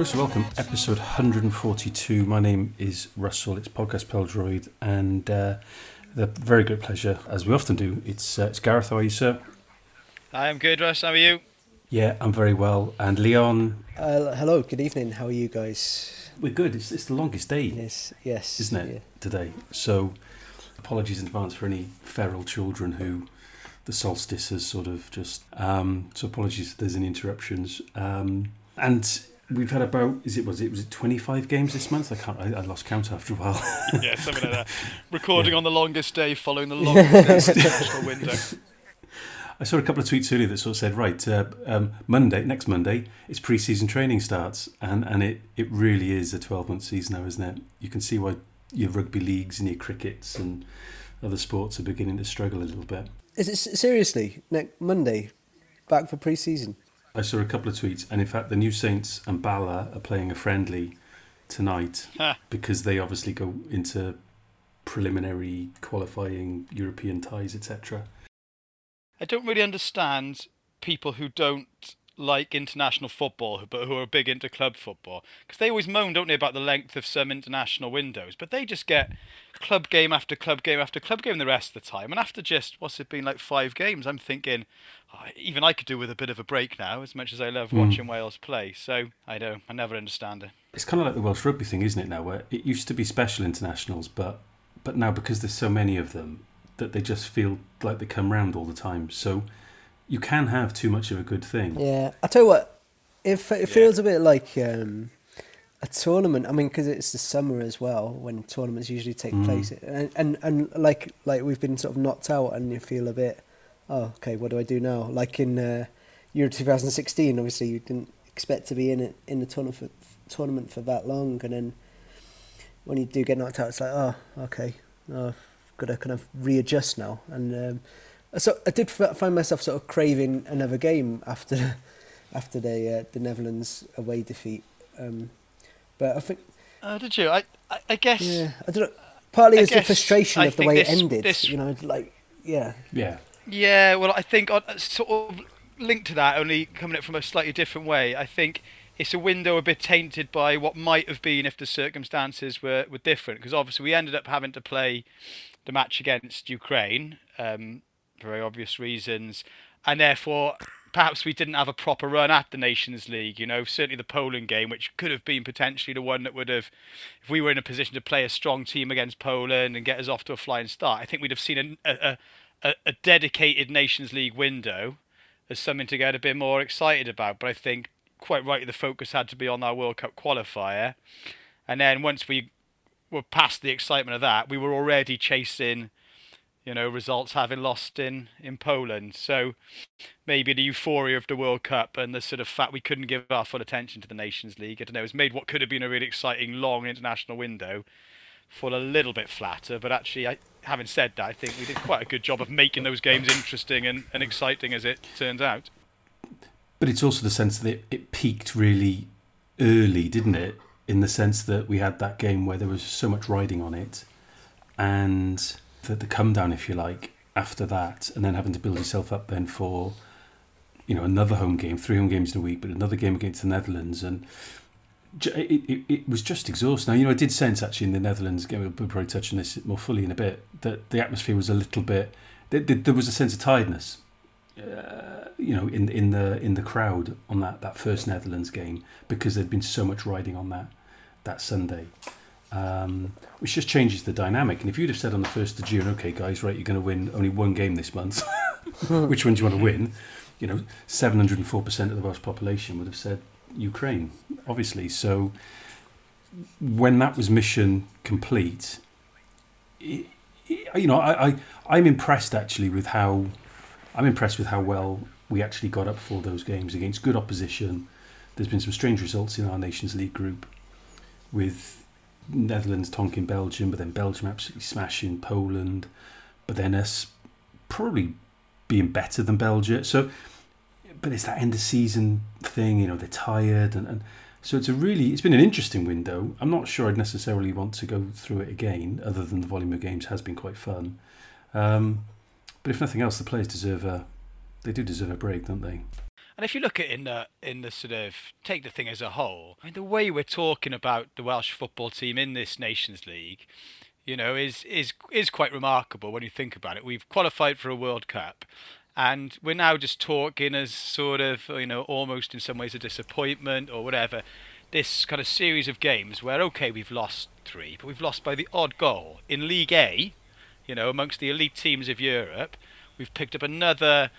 Most welcome, episode 142. My name is Russell. It's podcast Peldroid, and uh, the very great pleasure, as we often do. It's uh, it's Gareth. How are you, sir? Hi, I am good, Russ. How are you? Yeah, I'm very well. And Leon, Uh, hello, good evening. How are you guys? we're good. It's, it's the longest day, Yes, yes. isn't it, yeah. today? So, apologies in advance for any feral children who the solstice has sort of just. Um, so apologies if there's any interruptions. Um, and we've had about is it was it was it 25 games this month? I can't. I, I lost count after a while. yeah, something like that. Recording on the longest day following the longest international window. I saw a couple of tweets earlier that sort of said, right, uh, um, Monday, next Monday, it's pre-season training starts, and and it it really is a twelve-month season now, isn't it? You can see why your rugby leagues and your crickets and other sports are beginning to struggle a little bit. Is it seriously next Monday? Back for pre-season? I saw a couple of tweets, and in fact, the New Saints and Bala are playing a friendly tonight because they obviously go into preliminary qualifying European ties, etc. I don't really understand people who don't like international football but who are big into club football because they always moan don't they about the length of some international windows but they just get club game after club game after club game the rest of the time and after just what's it been like five games i'm thinking oh, even i could do with a bit of a break now as much as i love Mm. watching wales play so i know i never understand it It's kind of like the Welsh rugby thing, isn't it? Now, where it used to be special internationals, but but now because there's so many of them, that they just feel like they come round all the time. So you can have too much of a good thing. Yeah. I tell you what, it, f- it Yeah. feels a bit like um, a tournament. I mean, because it's the summer as well, when tournaments usually take Mm. place, and, and and like like we've been sort of knocked out, and you feel a bit, oh, okay, what do I do now? Like in uh, Euro 2016, obviously you didn't expect to be in it in the tournament for, tournament for that long, and then when you do get knocked out, it's like, oh, okay, oh, I've got to kind of readjust now. And um, so I did find myself sort of craving another game after after the uh, the Netherlands away defeat. Um, but I think, oh did you i i, I guess yeah, I don't know. Partly I it's the guess frustration I of the way this- it ended. this- You know, like yeah, Yeah, Yeah, well, I think on, sort of linked to that, only coming at it from a slightly different way. I think it's a window a bit tainted by what might have been if the circumstances were, were different. Because obviously we ended up having to play the match against Ukraine um, for very obvious reasons, and therefore perhaps we didn't have a proper run at the Nations League. You know, certainly the Poland game, which could have been potentially the one that would have, if we were in a position to play a strong team against Poland and get us off to a flying start, I think we'd have seen a, a, a, dedicated Nations League window as something to get a bit more excited about. But I think quite rightly the focus had to be on our World Cup qualifier, and then once we were past the excitement of that, we were already chasing, you know, results having lost in in Poland. So maybe the euphoria of the World Cup and the sort of fact we couldn't give our full attention to the Nations League, I don't know, has made what could have been a really exciting long international window fall a little bit flatter. But actually, I, having said that, I think we did quite a good job of making those games interesting and, and exciting as it turns out. but it's also the sense that it, it peaked really early, didn't it? In the sense that we had that game where there was so much riding on it, and the, the come down, if you like, after that, and then having to build yourself up then for, you know, another home game, three home games in a week, but another game against the Netherlands, and it, it, it was just exhausting. Now, you know, I did sense actually in the Netherlands game, we'll probably touch on this more fully in a bit, that the atmosphere was a little bit, there, was a sense of tiredness uh, you know, in in the in the crowd on that, that first Netherlands game because there'd been so much riding on that that Sunday, um, which just changes the dynamic. And if you'd have said on the first of June, okay, guys, right, you're going to win only one game this month, which one do you want to win? You know, seven hundred and four percent of the Welsh population would have said Ukraine, obviously. So when that was mission complete, it, it- you know, I, I I'm impressed actually with how I'm impressed with how well we actually got up for those games against good opposition. There's been some strange results in our Nations League group with Netherlands tonking Belgium, but then Belgium absolutely smashing Poland, but then us probably being better than Belgium. So, but it's that end of season thing, you know, they're tired and, and so it's a really it's been an interesting window. I'm not sure I'd necessarily want to go through it again, other than the volume of games has been quite fun. Um, but if nothing else, the players deserve a they do deserve a break, don't they? And if you look at in the in the sort of take the thing as a whole, I mean the way we're talking about the Welsh football team in this Nations League, you know, is is is quite remarkable when you think about it. We've qualified for a World Cup, and we're now just talking as sort of you know almost in some ways a disappointment or whatever. This kind of series of games where okay we've lost three, but we've lost by the odd goal in League A, you know, amongst the elite teams of Europe. We've picked up another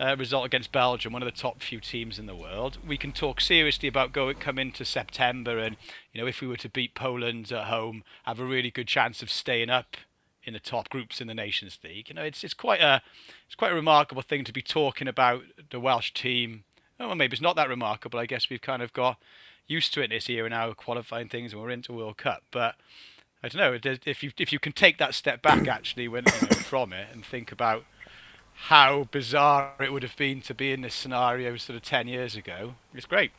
uh, result against Belgium, one of the top few teams in the world. We can talk seriously about going come into September, and you know if we were to beat Poland at home, have a really good chance of staying up in the top groups in the Nations League. You know, it's it's quite a it's quite a remarkable thing to be talking about the Welsh team. Oh, well, maybe it's not that remarkable. I guess we've kind of got used to it this year and now qualifying things, and we're into World Cup. But I don't know if you if you can take that step back actually when you know, from it and think about how bizarre it would have been to be in this scenario sort of 10 years ago. It's great.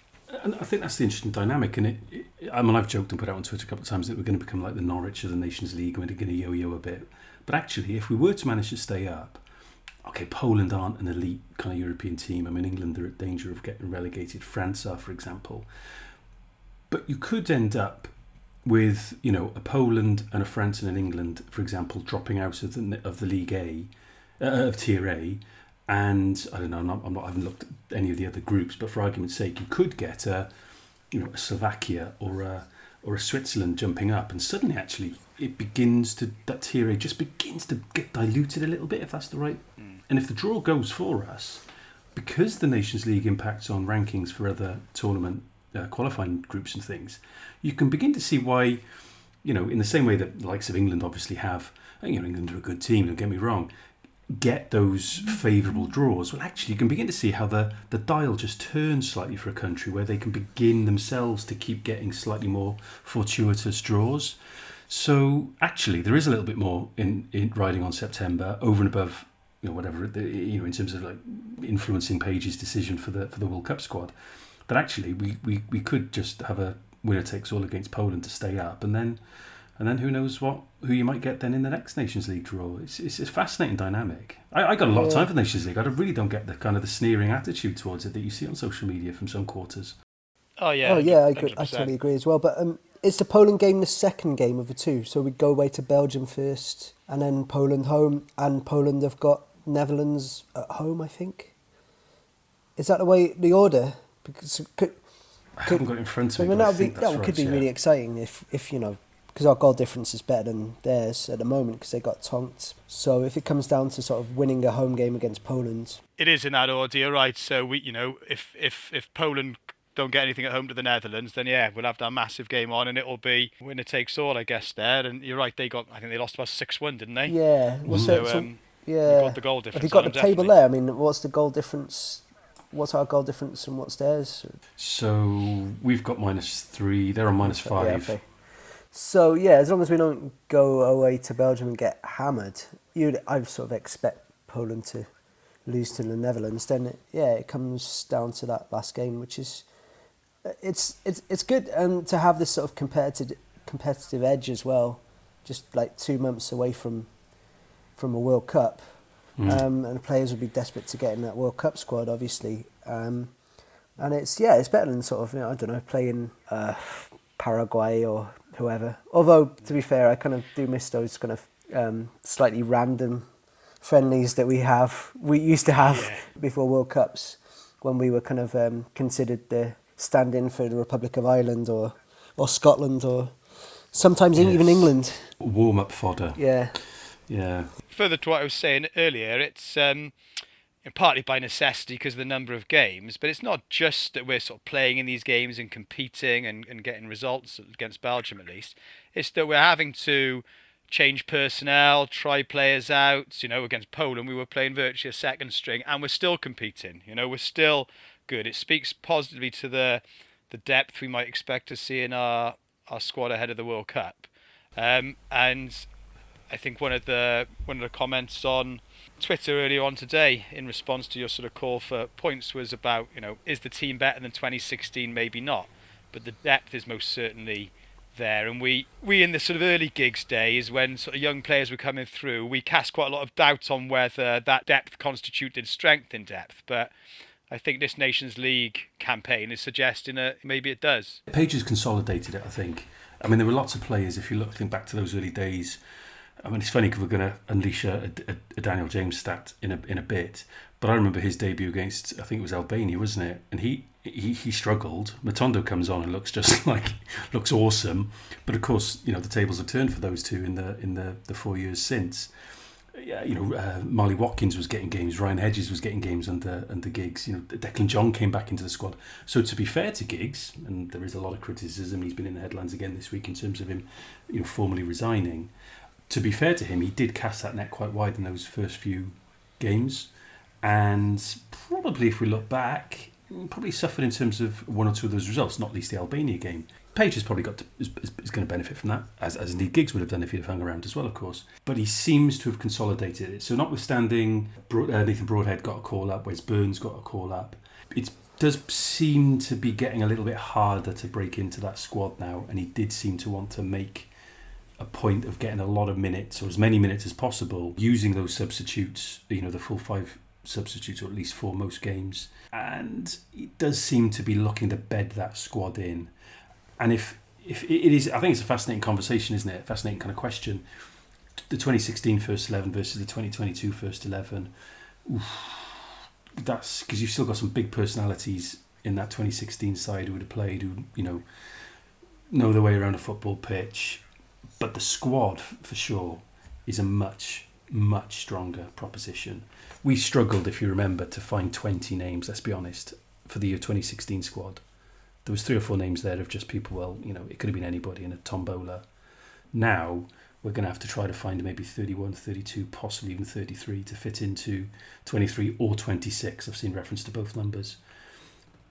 And I think that's the interesting dynamic. And it, it, I mean, I've joked and put out on Twitter a couple of times that we're going to become like the Norwich of the Nations League and we're going to yo yo a bit. But actually, if we were to manage to stay up, okay, Poland aren't an elite kind of European team. I mean, England are at danger of getting relegated. France are, for example. But you could end up with, you know, a Poland and a France and an England, for example, dropping out of the, of the League A uh, of Tier A, and I don't know, I'm not, I'm not, I haven't looked at any of the other groups, but for argument's sake, you could get a, you know, a Slovakia or a or a Switzerland jumping up, and suddenly actually it begins to that tier A just begins to get diluted a little bit, if that's the right. Mm. And if the draw goes for us, because the Nations League impacts on rankings for other tournament uh, qualifying groups and things, you can begin to see why, you know, in the same way that the likes of England obviously have, you know, England are a good team. Don't get me wrong, get those favourable draws, well, actually, you can begin to see how the, the dial just turns slightly for a country where they can begin themselves to keep getting slightly more fortuitous draws. So, actually, there is a little bit more in, in riding on September over and above, you know, whatever, you know, in terms of like influencing Page's decision for the for the World Cup squad. But actually, we, we, we could just have a winner takes all against Poland to stay up, and then and then who knows what who you might get then in the next Nations League draw. It's it's, a fascinating dynamic. I, I got a lot of time for Nations League. I really don't get the kind of the sneering attitude towards it that you see on social media from some quarters. Oh yeah. Oh yeah, I, agree, I totally agree as well. But um, is the Poland game the second game of the two? So we go away to Belgium first, and then Poland home, and Poland have got Netherlands at home. I think. Is that the way the order? Because could, I haven't got it in front of me. I mean, that would be that right, could be yeah. really exciting if if you know because our goal difference is better than theirs at the moment because they got tonked. So if it comes down to sort of winning a home game against Poland, it is in that order, you're right? So we, you know, if if if Poland don't get anything at home to the Netherlands, then yeah, we'll have that massive game on, and it'll be winner takes all, I guess. There, and you're right. They got, I think they lost about six one, didn't they? Yeah. Well, so, so, um, yeah. Got the goal difference. Have you got the them, table definitely. there? I mean, what's the goal difference? What's our goal difference and what's theirs? So we've got minus three. They're on minus five. Yeah, okay. So yeah, as long as we don't go away to Belgium and get hammered, you'd I sort of expect Poland to lose to the Netherlands. Then it, yeah, it comes down to that last game, which is it's it's it's good um, to have this sort of competitive competitive edge as well. Just like two months away from from a World Cup, mm. um, and the players will be desperate to get in that World Cup squad, obviously. Um, and it's yeah, it's better than sort of you know, I don't know playing uh, Paraguay or whoever. Although, to be fair, I kind of do miss those kind of um, slightly random friendlies that we have. We used to have yeah. before World Cups when we were kind of um, considered the stand-in for the Republic of Ireland or or Scotland or sometimes yes. even England. Warm-up fodder. Yeah. Yeah. Further to what I was saying earlier, it's um, partly by necessity because of the number of games, but it's not just that we're sort of playing in these games and competing and, and getting results against Belgium at least. It's that we're having to change personnel, try players out. You know, against Poland, we were playing virtually a second string, and we're still competing. You know, we're still good. It speaks positively to the the depth we might expect to see in our our squad ahead of the World Cup. Um, and I think one of the one of the comments on Twitter earlier on today in response to your sort of call for points was about, you know, is the team better than 2016? Maybe not, but the depth is most certainly there. And we, we in the sort of early gigs days when sort of young players were coming through, we cast quite a lot of doubt on whether that depth constituted strength in depth. But I think this Nations League campaign is suggesting that maybe it does. Page has consolidated it, I think. I mean, there were lots of players. If you look think back to those early days, I mean, it's funny because we're going to unleash a, a, a, Daniel James stat in a in a bit. But I remember his debut against I think it was Albania, wasn't it? And he he, he struggled. Matondo comes on and looks just like looks awesome. But of course, you know the tables have turned for those two in the in the, the four years since yeah, you know, uh, Watkins was getting games, Ryan Hedges was getting games under under Giggs. You know, Declan John came back into the squad. So to be fair to Giggs, and there is a lot of criticism, he's been in the headlines again this week in terms of him, you know, formally resigning. To be fair to him, he did cast that net quite wide in those first few games, and probably if we look back, probably suffered in terms of one or two of those results, not least the Albania game. Page has probably got to, is, is, going to benefit from that, as, as indeed Giggs would have done if he'd have hung around as well, of course. But he seems to have consolidated it. So, notwithstanding Bro- uh, Nathan Broadhead got a call up, Wes Burns got a call up, it does seem to be getting a little bit harder to break into that squad now. And he did seem to want to make a point of getting a lot of minutes, or as many minutes as possible, using those substitutes, you know, the full five substitutes, or at least for most games. And it does seem to be looking to bed that squad in and if if it is, I think it's a fascinating conversation, isn't it? Fascinating kind of question. The 2016 first 11 versus the 2022 first 11. Oof, that's because you've still got some big personalities in that 2016 side who would have played, who you know know their way around a football pitch. But the squad, for sure, is a much much stronger proposition. We struggled, if you remember, to find 20 names. Let's be honest, for the year 2016 squad there was three or four names there of just people. Well, you know, it could have been anybody in a tombola. Now we're going to have to try to find maybe 31, 32, possibly even 33 to fit into 23 or 26. I've seen reference to both numbers.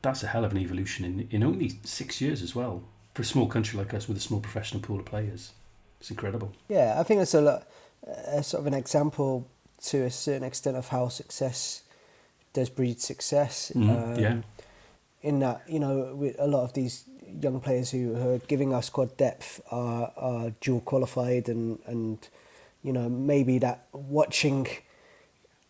That's a hell of an evolution in, in only six years as well. For a small country like us with a small professional pool of players, it's incredible. Yeah, I think it's a, lot, a sort of an example to a certain extent of how success does breed success. Mm-hmm. Um, yeah in that you know with a lot of these young players who are giving our squad depth are, are dual qualified and and you know maybe that watching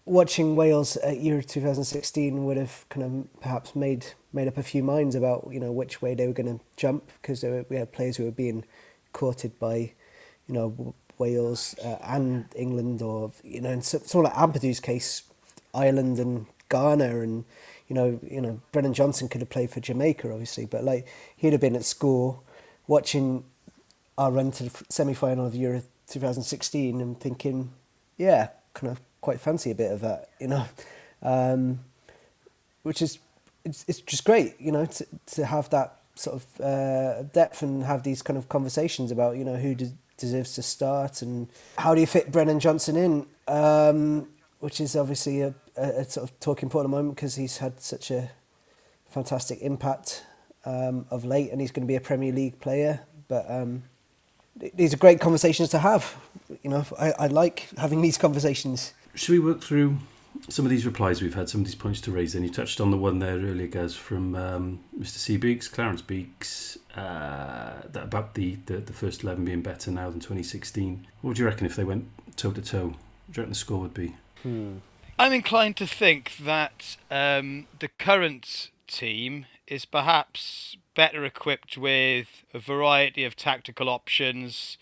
watching Wales at Euro 2016 would have kind of perhaps made made up a few minds about you know which way they were going to jump because we had players who were being courted by you know Wales uh, and England or you know in some like Ampadu's case Ireland and Ghana and you know, you know, Brennan Johnson could have played for Jamaica, obviously, but like he'd have been at school watching our run to the semi-final of Euro 2016 and thinking, yeah, kind of quite fancy a bit of that, you know, um, which is it's it's just great, you know, to to have that sort of uh, depth and have these kind of conversations about you know who de- deserves to start and how do you fit Brennan Johnson in. Um, which is obviously a, a, a sort of talking point at the moment because he's had such a fantastic impact um, of late, and he's going to be a Premier League player. But um, these are great conversations to have. You know, I, I like having these conversations. Should we work through some of these replies we've had, some of these points to raise? And you touched on the one there earlier, Gaz, from um, Mr. C. Beeks, Clarence Beeks, uh, that about the, the, the first 11 being better now than 2016. What would you reckon if they went toe to toe? What do you reckon the score would be? Hmm. I'm inclined to think that um, the current team is perhaps better equipped with a variety of tactical options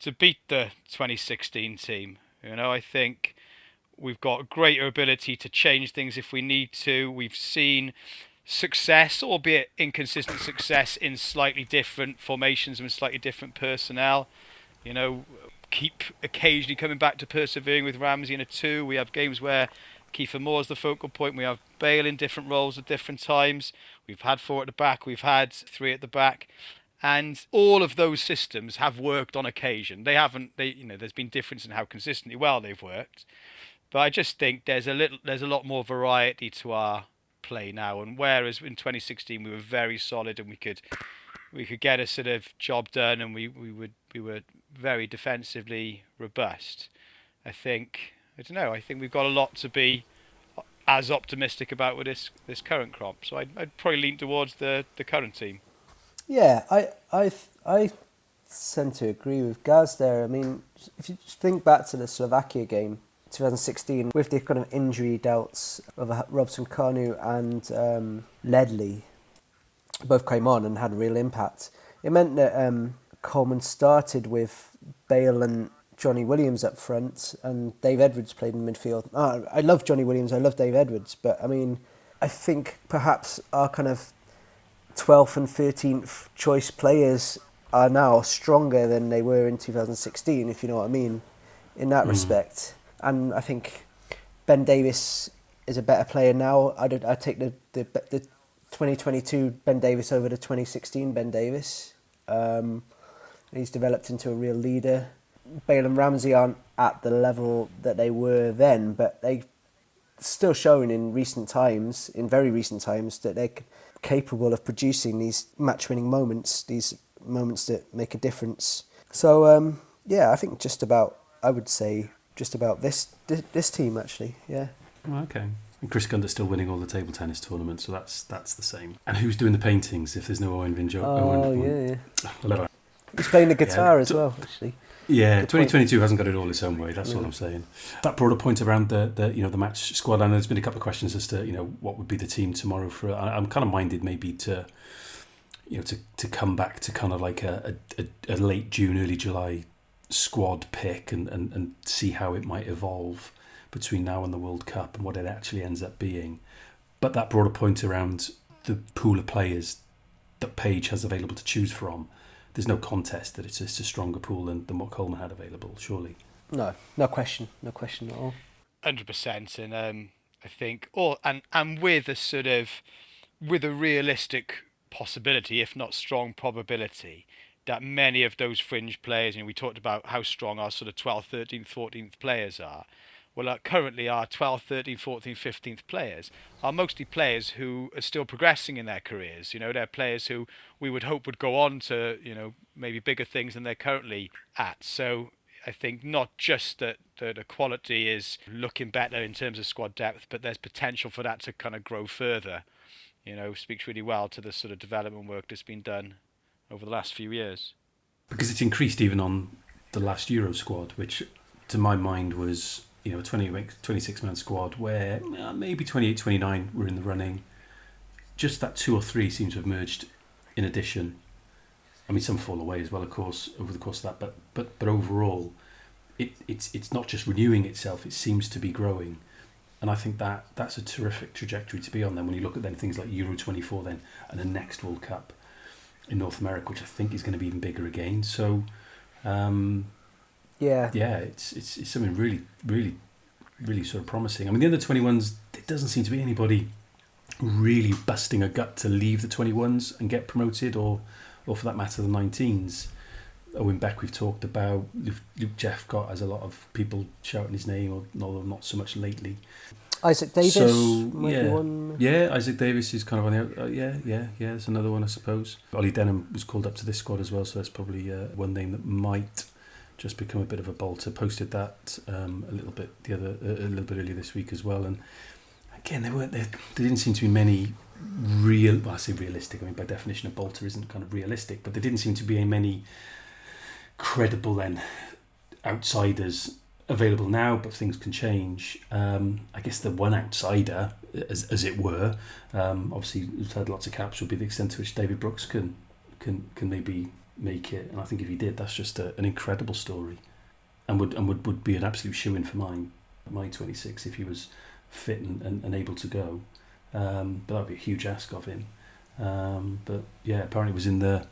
to beat the 2016 team. You know, I think we've got greater ability to change things if we need to. We've seen success, albeit inconsistent success, in slightly different formations and slightly different personnel. You know, keep occasionally coming back to persevering with Ramsey in a two. We have games where Kiefer Moore is the focal point. We have Bale in different roles at different times. We've had four at the back. We've had three at the back. And all of those systems have worked on occasion. They haven't. They, you know, there's been difference in how consistently well they've worked. But I just think there's a little, there's a lot more variety to our play now. And whereas in 2016 we were very solid and we could we could get a sort of job done, and we, we would we were very defensively robust. I think I don't know. I think we've got a lot to be as optimistic about with this this current crop. So I'd, I'd probably lean towards the, the current team. Yeah, I I I tend to agree with Gaz there. I mean, if you think back to the Slovakia game 2016 with the kind of injury doubts of uh, Robson Kanu and um, Ledley both came on and had a real impact. It meant that um, Coleman started with Bale and Jonny Williams up front, and Dave Edwards played in midfield. Oh, I love Jonny Williams, I love Dave Edwards, but I mean, I think perhaps our kind of 12th and 13th choice players are now stronger than they were in 2016, if you know what I mean, in that mm. respect. And I think Ben Davies is a better player now. I'd, I'd take the, the, the 2022 Ben Davies over the 2016 Ben Davies. Um, he's developed into a real leader. Bale and Ramsey aren't at the level that they were then, but they still shown in recent times, in very recent times, that they're capable of producing these match-winning moments, these moments that make a difference. So um, yeah, I think just about, I would say, just about this this, team actually. Yeah. Oh, okay. And Chris Gunter's still winning all the table tennis tournaments, so that's that's the same. And who's doing the paintings if there's no Owen Vinjo? Oh, Owen, yeah, yeah. He's playing the guitar yeah. as well, actually. Yeah, 2022 hasn't got it all its own way. That's yeah. all I'm saying. That brought a point around the, the you know the match squad. and there's been a couple of questions as to you know what would be the team tomorrow. For I'm kind of minded maybe to you know to, to come back to kind of like a, a, a late June, early July squad pick and, and, and see how it might evolve between now and the World Cup and what it actually ends up being. But that brought a point around the pool of players that Page has available to choose from. There's no contest that it's just a stronger pool than, than what Coleman had available, surely. No, no question, no question at all. Hundred percent, and um, I think, or and and with a sort of, with a realistic possibility, if not strong probability, that many of those fringe players, you know, we talked about how strong our sort of 12th, 13th, 14th players are, well, uh, currently our 12th, 13th, 14th, 15th players are mostly players who are still progressing in their careers. You know, they're players who we would hope would go on to, you know, maybe bigger things than they're currently at. So I think not just that, that the quality is looking better in terms of squad depth, but there's potential for that to kind of grow further. You know, speaks really well to the sort of development work that's been done over the last few years. Because it's increased even on the last Euro squad, which to my mind was you know, a 20, 26 man squad where uh, maybe 28, 29 were in the running. Just that two or three seems to have merged in addition. I mean, some fall away as well, of course, over the course of that. But but but overall, it, it's it's not just renewing itself; it seems to be growing, and I think that that's a terrific trajectory to be on. Then, when you look at then things like Euro twenty four, then and the next World Cup in North America, which I think is going to be even bigger again. So, um, yeah, yeah, it's it's, it's something really, really, really sort of promising. I mean, the under twenty ones, it doesn't seem to be anybody really busting a gut to leave the twenty ones and get promoted, or or for that matter, the nineteens. Owen Beck, we've talked about. Luke, Luke Jephcott has a lot of people shouting his name, or no, not so much lately. Isaak Davies. So yeah, yeah, Isaak Davies is kind of on the uh, yeah, yeah, yeah. There's another one, I suppose. Ollie Denham was called up to this squad as well, so that's probably uh, one name that might just become a bit of a bolter. Posted that um, a little bit the other a little bit earlier this week as well, and again there weren't there, there didn't seem to be many real. Well, I say realistic. I mean by definition a bolter isn't kind of realistic, but there didn't seem to be many credible then outsiders available now, but things can change. Um, I guess the one outsider, as, as it were, um, obviously who's had lots of caps, would be the extent to which David Brooks can can can maybe make it. And I think if he did, that's just a, an incredible story, and would and would, would be an absolute shoe in for mine, my 26 if he was fit and, and, and able to go. Um, but that'd be a huge ask of him. Um, but yeah, apparently it was in the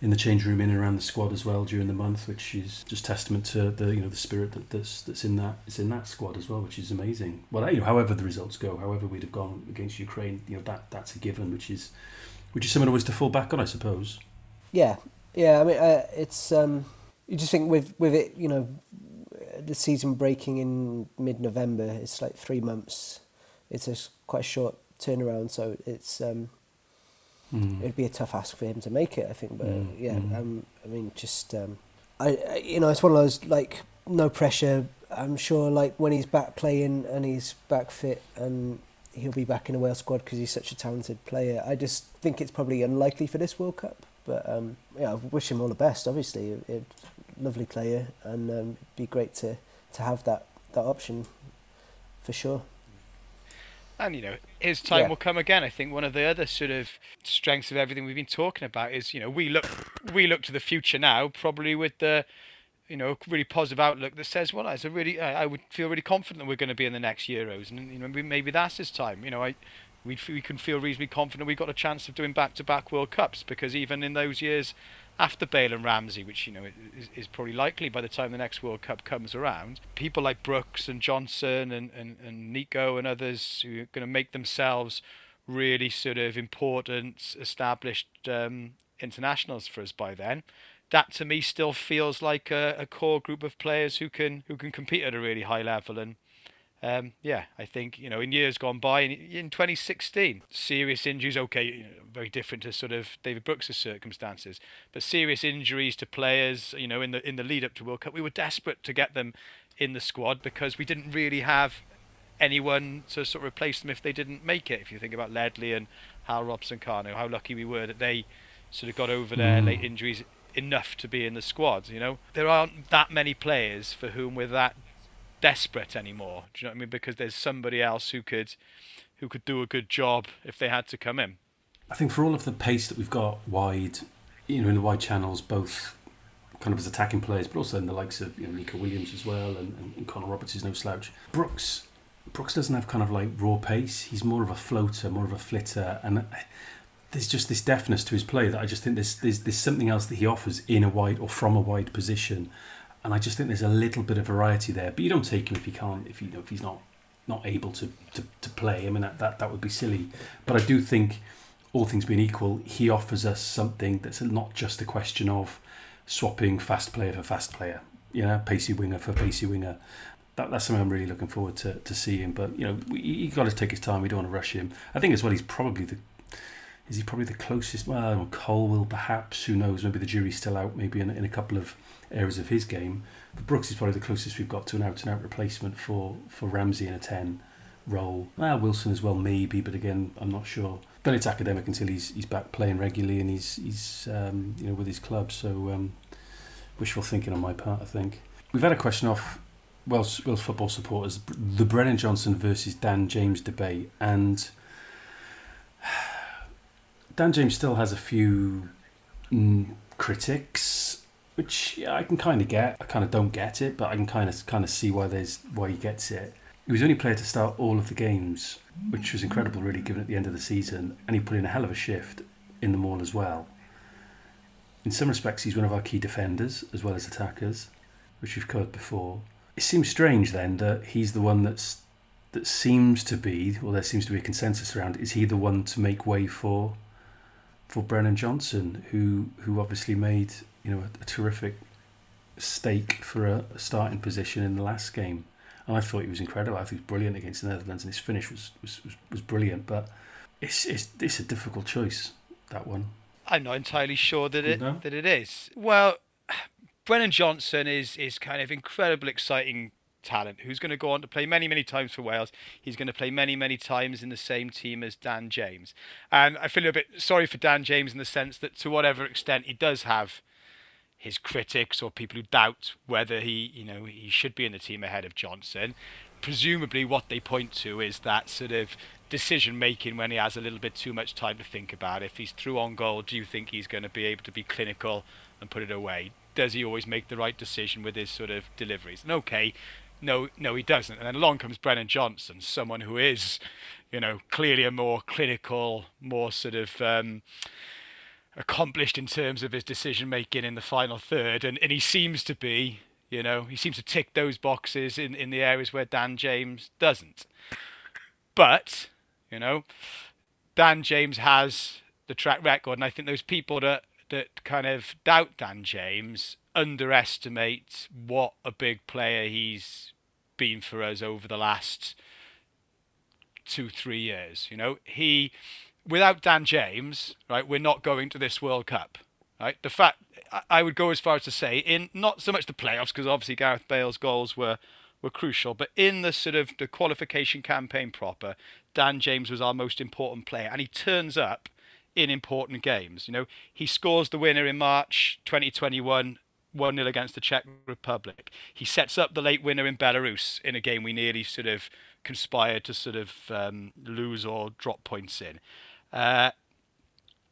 in the change room in and around the squad as well during the month, which is just testament to the you know the spirit that that's that's in that it's in that squad as well, which is amazing. Well, you know, however the results go, however we'd have gone against Ukraine, you know that that's a given, which is which is something always to fall back on, I suppose. Yeah, yeah, I mean, uh, it's um, you just think with with it, you know, the season breaking in mid November, it's like three months. It's a quite a short turnaround, so it's um, mm. it'd be a tough ask for him to make it. I think, but mm. yeah, mm. Um, I mean, just um, I, I you know, it's one of those like no pressure. I'm sure, like when he's back playing and he's back fit and he'll be back in the Wales squad because he's such a talented player. I just think it's probably unlikely for this World Cup. But um, yeah, I wish him all the best. Obviously, it, it, lovely player, and um, it'd be great to, to have that, that option for sure. And you know, his time Yeah. will come again. I think one of the other sort of strengths of everything we've been talking about is, you know, we look we look to the future now, probably with the, you know, really positive outlook that says, well, it's a really, I I would feel really confident that we're going to be in the next Euros, and you know, maybe- maybe that's his time. You know, I, we we can feel reasonably confident we've got a chance of doing back-to-back World Cups because even in those years after Bale and Ramsey, which you know is, is probably likely by the time the next World Cup comes around, people like Brooks and Johnson and, and, and Neco and others who are going to make themselves really sort of important, established um, internationals for us by then. That to me still feels like a, a core group of players who can who can compete at a really high level and um, yeah, I think you know in years gone by, in, in 2016, serious injuries. Okay, you know, very different to sort of David Brooks' circumstances, but serious injuries to players. You know, in the in the lead up to World Cup, we were desperate to get them in the squad because we didn't really have anyone to sort of replace them if they didn't make it. If you think about Ledley and Hal Robson Kanu, how lucky we were that they sort of got over their Mm. late injuries enough to be in the squad. You know, there aren't that many players for whom we're that desperate anymore. Do you know what I mean? Because there's somebody else who could who could do a good job if they had to come in. I think for all of the pace that we've got wide, you know, in the wide channels, both kind of as attacking players, but also in the likes of you know Neco Williams as well, and, and, Connor Roberts is no slouch. Brooks, Brooks doesn't have kind of like raw pace. He's more of a floater, more of a flitter, and there's just this deafness to his play that I just think there's there's, there's something else that he offers in a wide or from a wide position, and I just think there's a little bit of variety there. But you don't take him if he can't, if you know, if he's not not able to, to, to play. I mean that, that that would be silly. But I do think all things being equal, he offers us something that's not just a question of swapping fast player for fast player, you know, pacey winger for pacey winger. That, that's something I'm really looking forward to, to seeing. But you know, you got to take his time. We don't want to rush him. I think as well, he's probably the is he probably the closest? Well, Colwill perhaps. Who knows? Maybe the jury's still out. Maybe in, in a couple of areas of his game. But Brooks is probably the closest we've got to an out and out replacement for for Ramsey in a ten role. Well, Wilson as well, maybe, but again, I'm not sure. But it's academic until he's he's back playing regularly and he's he's um, you know with his club. So um, wishful thinking on my part, I think. We've had a question off Welsh, Welsh football supporters: the Brennan Johnson versus Dan James debate, and Dan James still has a few mm, critics, which yeah, I can kind of get. I kind of don't get it, but I can kind of kind of see why there's why he gets it. He was the only player to start all of the games, which was incredible, really, given at the end of the season, and he put in a hell of a shift in them all as well. In some respects, he's one of our key defenders as well as attackers, which we've covered before. It seems strange then that he's the one that's that seems to be, or there seems to be a consensus around. Is he the one to make way for for Brennan Johnson, who who obviously made you know a, a terrific stake for a, a starting position in the last game? And I thought he was incredible. I think he was brilliant against the Netherlands, and his finish was was, was, was brilliant. But it's, it's it's a difficult choice that one. I'm not entirely sure that it No? that it is. Well, Brennan Johnson is is kind of incredible, exciting talent who's going to go on to play many many times for Wales. He's going to play many many times in the same team as Dan James, and I feel a bit sorry for Dan James in the sense that to whatever extent he does have his critics or people who doubt whether he you know he should be in the team ahead of Johnson. Presumably, what they point to is that sort of decision making when he has a little bit too much time to think about. If he's through on goal, do you think he's going to be able to be clinical and put it away? Does he always make the right decision with his sort of deliveries? And okay, no, no, he doesn't. And then along comes Brennan Johnson, someone who is, you know, clearly a more clinical, more sort of um, accomplished in terms of his decision making in the final third, and, and he seems to be, you know, he seems to tick those boxes in, in the areas where Dan James doesn't. But, you know, Dan James has the track record, and I think those people that that kind of doubt Dan James underestimate what a big player he's been for us over the last two, three years. You know, he without Dan James, right, we're not going to this World Cup. Right, the fact I- would go as far as to say in not so much the playoffs because obviously Gareth Bale's goals were were crucial, but in the sort of the qualification campaign proper, Dan James was our most important player, and he turns up in important games. You know, he scores the winner in March 2021 1 0 against the Czech Republic. He sets up the late winner in Belarus in a game we nearly sort of conspired to sort of um, lose or drop points in. Uh,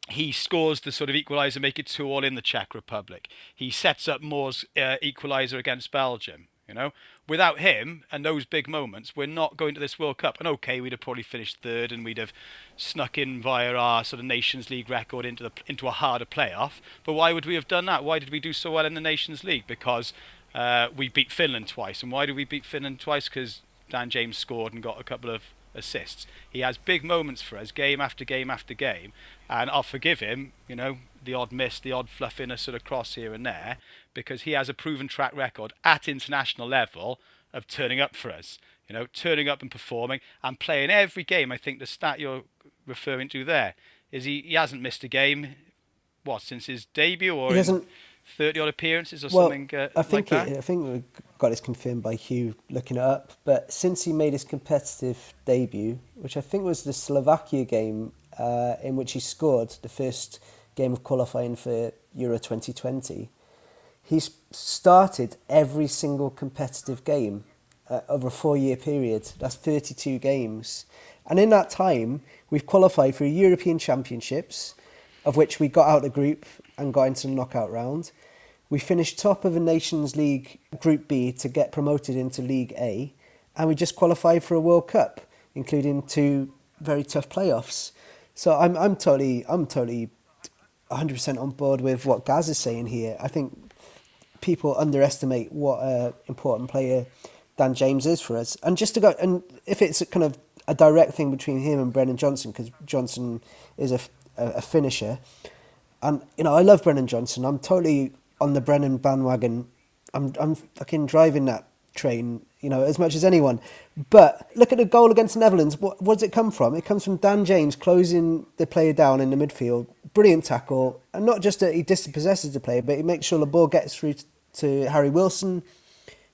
he scores the sort of equaliser, make it two all in the Czech Republic. He sets up Moore's uh, equaliser against Belgium. You know, without him and those big moments, we're not going to this World Cup. And okay, we'd have probably finished third, and we'd have snuck in via our sort of Nations League record into the into a harder playoff. But why would we have done that? Why did we do so well in the Nations League? Because uh, we beat Finland twice. And why did we beat Finland twice? Because Dan James scored and got a couple of assists. He has big moments for us, game after game after game, and I'll forgive him, you know, the odd miss, the odd fluffiness sort of cross here and there, because he has a proven track record at international level of turning up for us. You know, turning up and performing and playing every game. I think the stat you're referring to there is he, he hasn't missed a game, what, since his debut or He hasn't. Thirty odd appearances or Well, something uh, I think like it, I think we got this confirmed by Hugh looking it up. But since he made his competitive debut, which I think was the Slovakia game uh, in which he scored the first game of qualifying for Euro 2020, he's started every single competitive game uh, over a four-year period. That's 32 games, and in that time, we've qualified for European Championships, of which we got out of the group and got into the knockout round. We finished top of the Nations League Group B to get promoted into League A, and we just qualified for a World Cup, including two very tough playoffs. So I'm I'm totally I'm totally 100% on board with what Gaz is saying here. I think people underestimate what an important player Dan James is for us. And just to go, and if it's a kind of a direct thing between him and Brennan Johnson, because Johnson is a, a, a finisher, and you know I love Brennan Johnson. I'm totally on the Brennan bandwagon. I'm I'm fucking driving that train, you know, as much as anyone. But look at the goal against the Netherlands. What, what does it come from? It comes from Dan James closing the player down in the midfield. Brilliant tackle. And not just that he dispossesses the player, but he makes sure the ball gets through to Harry Wilson,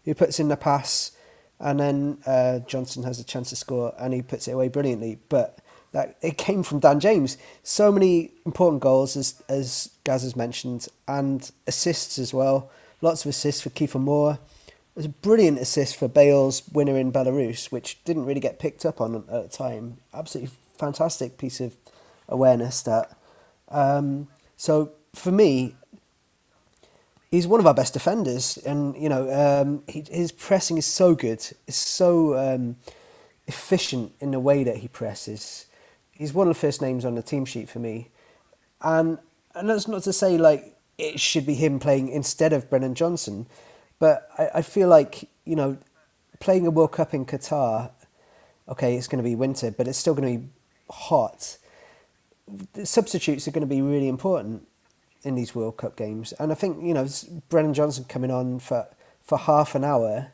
who puts in the pass. And then uh, Johnson has a chance to score and he puts it away brilliantly. But that it came from Dan James. So many important goals, as, as Gaz has mentioned, and assists as well. Lots of assists for Kiefer Moore. It was a brilliant assist for Bale's winner in Belarus, which didn't really get picked up on at the time. Absolutely fantastic piece of awareness that. Um, so for me, he's one of our best defenders, and you know um, he, his pressing is so good. It's so um, efficient in the way that he presses. He's one of the first names on the team sheet for me, and and that's not to say like it should be him playing instead of Brennan Johnson. But I, I feel like, you know, playing a World Cup in Qatar, okay, it's going to be winter, but it's still going to be hot. The substitutes are going to be really important in these World Cup games. And I think, you know, Brennan Johnson coming on for, for half an hour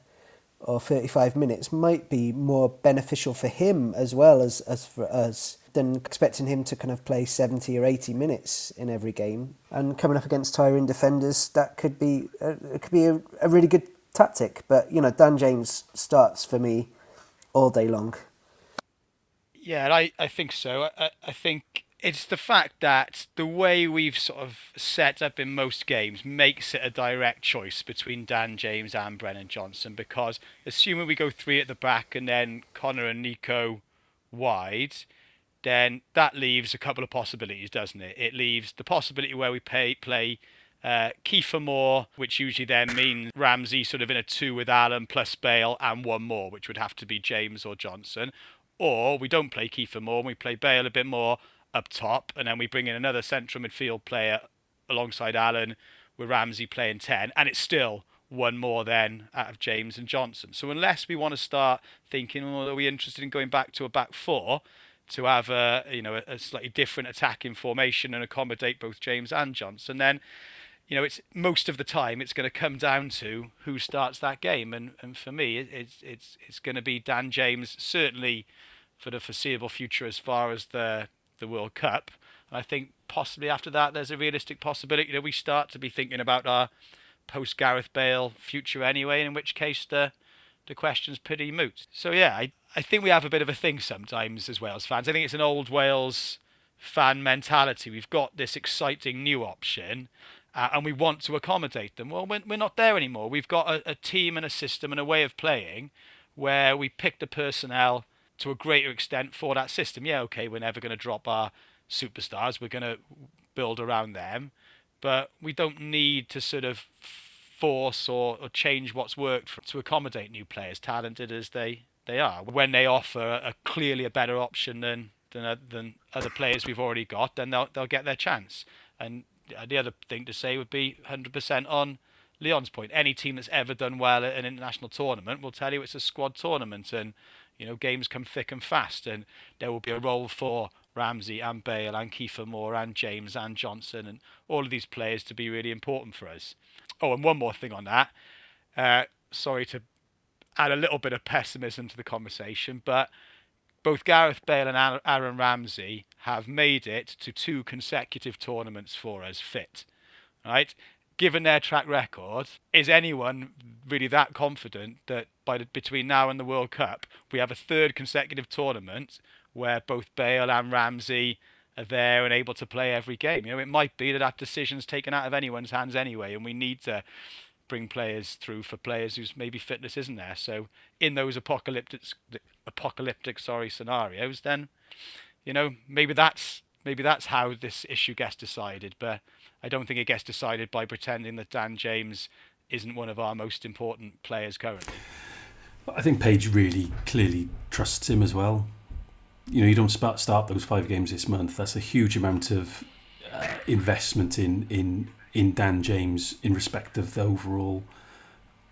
or 35 minutes might be more beneficial for him as well as, as for us than expecting him to kind of play 70 or 80 minutes in every game. And coming up against tiring defenders, that could be a, it could be a, a really good tactic. But you know, Dan James starts for me all day long. Yeah, I, I think so. I, I think it's the fact that the way we've sort of set up in most games makes it a direct choice between Dan James and Brennan Johnson because assuming we go three at the back and then Connor and Neco wide, then that leaves a couple of possibilities, doesn't it? It leaves the possibility where we pay, play uh, Kiefer Moore, which usually then means Ramsey sort of in a two with Allen plus Bale and one more, which would have to be James or Johnson. Or we don't play Kiefer Moore and we play Bale a bit more up top, and then we bring in another central midfield player alongside Allen with Ramsey playing 10, and it's still one more then out of James and Johnson. So unless we want to start thinking, oh, are we interested in going back to a back four to have a you know a slightly different attacking formation and accommodate both James and Johnson, then you know it's most of the time it's going to come down to who starts that game, and and for me it's it's it's going to be Dan James certainly for the foreseeable future as far as the the World Cup. I think possibly after that, there's a realistic possibility that we start to be thinking about our post Gareth Bale future anyway. In which case, the the question's pretty moot. So yeah, I I think we have a bit of a thing sometimes as Wales fans. I think it's an old Wales fan mentality. We've got this exciting new option, uh, and we want to accommodate them. Well, we're, we're not there anymore. We've got a, a team and a system and a way of playing where we pick the personnel to a greater extent for that system. Yeah, okay, we're never going to drop our superstars. We're going to build around them, but we don't need to sort of force or, or change what's worked for, to accommodate new players, talented as they, they are. When they offer a, clearly a better option than than, uh, than other players we've already got, then they'll they'll get their chance. And the other thing to say would be 100% on Leon's point. Any team that's ever done well at an international tournament will tell you it's a squad tournament, and you know games come thick and fast, and there will be a role for Ramsey and Bale and Kiefer Moore and James and Johnson and all of these players to be really important for us. Oh, and one more thing on that. Uh, sorry to add a little bit of pessimism to the conversation, but both Gareth Bale and Aaron Ramsey have made it to two consecutive tournaments for us fit. Right? Given their track record, is anyone really that confident that by the, between now and the World Cup, we have a third consecutive tournament where both Bale and Ramsey are there and able to play every game? You know, it might be that that decision's taken out of anyone's hands anyway, and we need to bring players through for players whose maybe fitness isn't there. So in those apocalyptic apocalyptic sorry scenarios, then you know maybe that's maybe that's how this issue gets decided. But I don't think it gets decided by pretending that Dan James isn't one of our most important players currently. I think Page really clearly trusts him as well. You know, you don't start those five games this month. That's a huge amount of uh, investment in in in Dan James in respect of the overall.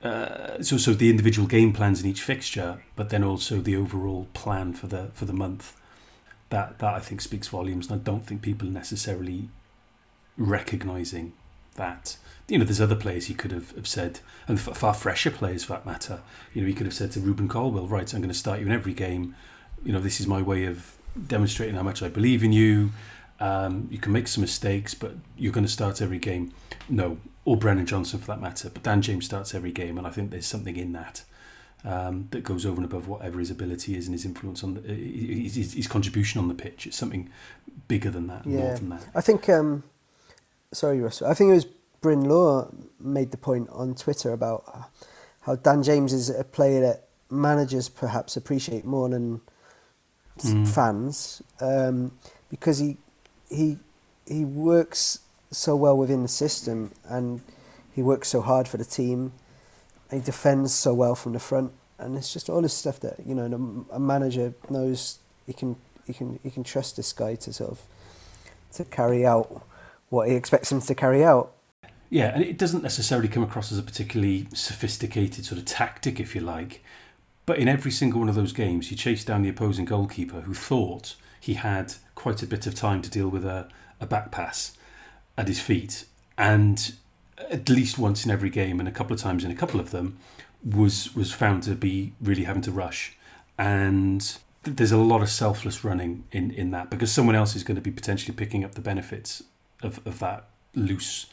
Uh, so, so the individual game plans in each fixture, but then also the overall plan for the for the month. That that I think speaks volumes, and I don't think people are necessarily recognizing that. You know, there's other players he could have, have said, and far fresher players for that matter. You know, he could have said to Rubin Colwill, "Right, I'm going to start you in every game. You know, this is my way of demonstrating how much I believe in you." Um, you can make some mistakes, but you're going to start every game. No, or Brennan Johnson for that matter. But Dan James starts every game, and I think there's something in that um, that goes over and above whatever his ability is and his influence on the, his, his, his contribution on the pitch. It's something bigger than that, yeah. more than that. I think. Um, sorry, Russell. I think it was Bryn Law made the point on Twitter about how Dan James is a player that managers perhaps appreciate more than mm. fans um, because he he he works so well within the system and he works so hard for the team. he defends so well from the front, and it's just all this stuff that you know a manager knows he can he can he can trust this guy to sort of to carry out what he expects him to carry out. Yeah, and it doesn't necessarily come across as a particularly sophisticated sort of tactic, if you like. But in every single one of those games, he chased down the opposing goalkeeper who thought he had quite a bit of time to deal with a, a back pass at his feet. And at least once in every game, and a couple of times in a couple of them, was was found to be really having to rush. And there's a lot of selfless running in, in that because someone else is going to be potentially picking up the benefits of, of that loose,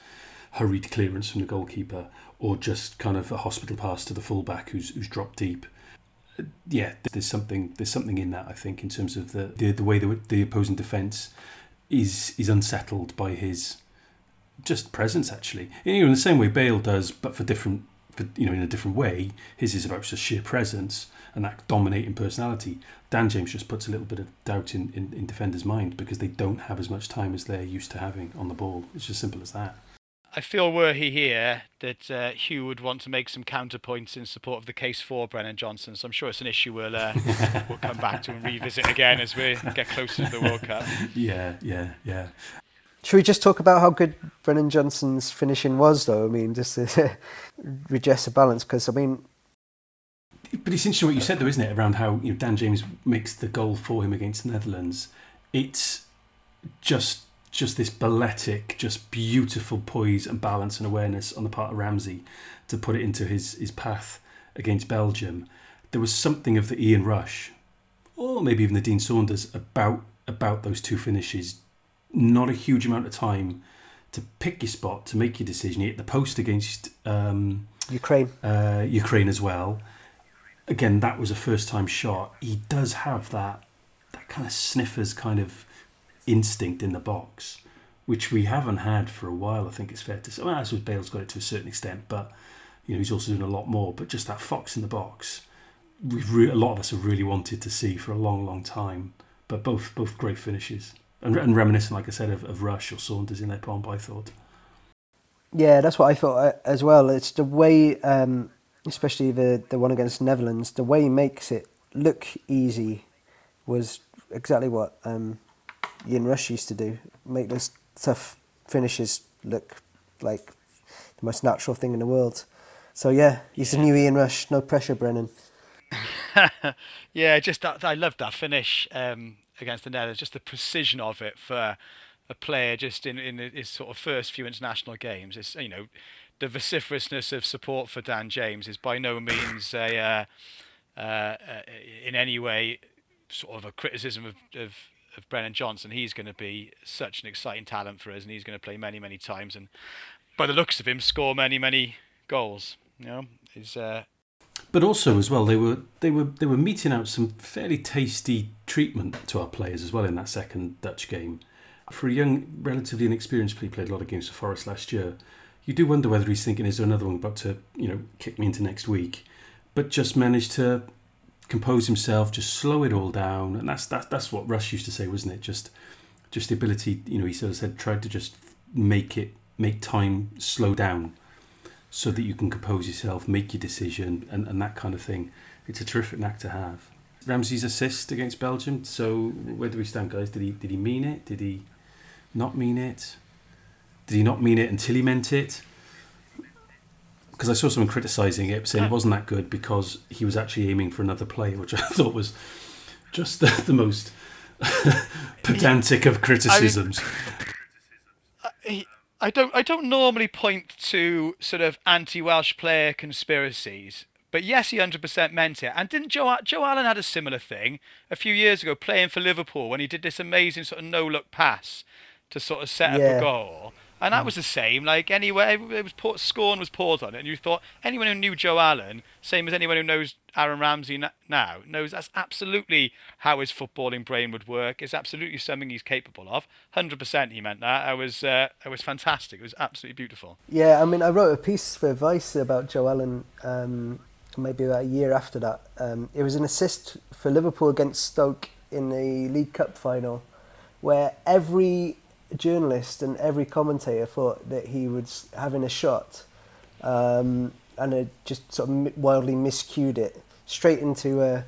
hurried clearance from the goalkeeper, or just kind of a hospital pass to the fullback who's who's dropped deep yeah, there's something there's something in that I think in terms of the the, the way the, the opposing defence is is unsettled by his just presence actually. You know, in the same way Bale does, but for different, for, you know, in a different way. His is about just sheer presence and that dominating personality. Dan James just puts a little bit of doubt in, in, in defenders' mind because they don't have as much time as they're used to having on the ball. It's as simple as that. I feel were he here that uh, Hugh would want to make some counterpoints in support of the case for Brennan Johnson. So I'm sure it's an issue we'll uh, we'll come back to and revisit again as we get closer to the World Cup. Yeah, yeah, yeah. Should we just talk about how good Brennan Johnson's finishing was, though? I mean, just to redress the balance, because I mean. But it's interesting what you said, though, isn't it? Around how you know, Dan James makes the goal for him against the Netherlands. It's just just this balletic, just beautiful poise and balance and awareness on the part of Ramsey to put it into his, his path against Belgium. There was something of the Ian Rush, or maybe even the Dean Saunders, about about those two finishes. Not a huge amount of time to pick your spot, to make your decision. You hit the post against um, Ukraine. Uh, Ukraine as well. Again, that was a first time shot. He does have that that kind of sniffers kind of instinct in the box, which we haven't had for a while. I think it's fair to say. Well, as with Bale's got it to a certain extent, but you know he's also doing a lot more. But just that fox in the box, we've re- a lot of us have really wanted to see for a long, long time. But both both great finishes and, and reminiscent, like I said, of, of Rush or Saunders in their pomp. I thought. Yeah, that's what I thought uh, as well. It's the way, um, especially the the one against Netherlands, the way he makes it look easy was exactly what um, Ian Rush used to do. Make those tough finishes look like the most natural thing in the world. So yeah, he's a new Ian Rush. No pressure, Brennan. yeah, just that, I loved that finish um, against the Netherlands. Just the precision of it for a player just in in his sort of first few international games. It's you know the vociferousness of support for Dan James is by no means a uh, uh, uh in any way sort of a criticism of, of of Brennan Johnson. He's going to be such an exciting talent for us, and he's going to play many, many times. And by the looks of him, score many, many goals. You know, is. Uh... But also as well, they were they were they were meeting out some fairly tasty treatment to our players as well in that second Dutch game. For a young, relatively inexperienced player, played a lot of games for Forest last year. You do wonder whether he's thinking, is there another one about to, you know, kick me into next week? But just managed to compose himself, just slow it all down, and that's that's that's what Rush used to say, wasn't it? Just just the ability, you know, he sort of said, tried to just make it make time slow down, so that you can compose yourself, make your decision, and, and that kind of thing. It's a terrific knack to have. Ramsey's assist against Belgium. So where do we stand, guys? Did he did he mean it? Did he not mean it? Did he not mean it until he meant it? Because I saw someone criticising it, saying it ah. wasn't that good because he was actually aiming for another play, which I thought was just the, the most pedantic of criticisms. I, mean, I don't I don't normally point to sort of anti-Welsh player conspiracies, but yes, he hundred percent meant it. And didn't Joe Joe Allen had a similar thing a few years ago playing for Liverpool when he did this amazing sort of no-look pass to sort of set yeah. up a goal and that was the same. Like anywhere, it was scorn was poured on it, and you thought anyone who knew Joe Allen, same as anyone who knows Aaron Ramsey now, knows that's absolutely how his footballing brain would work. It's absolutely something he's capable of. Hundred percent, he meant that. I was, uh, it was fantastic. It was absolutely beautiful. Yeah, I mean, I wrote a piece for Vice about Joe Allen. Um, maybe about a year after that, um, it was an assist for Liverpool against Stoke in the League Cup final, where every journalist and every commentator thought that he was having a shot, um, and it just sort of wildly miscued it straight into a,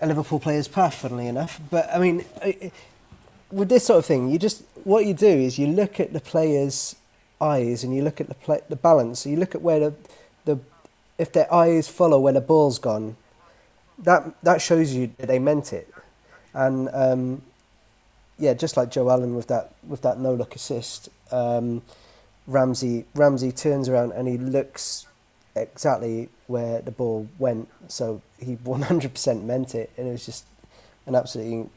a Liverpool player's path. Funnily enough, but I mean, with this sort of thing, you just what you do is you look at the player's eyes and you look at the play, the balance. So you look at where the the if their eyes follow where the ball's gone, that that shows you that they meant it, and um, yeah, just like Joe Allen with that with that no look assist, um, Ramsey Ramsey turns around and he looks exactly where the ball went. So he one hundred percent meant it, and it was just an absolutely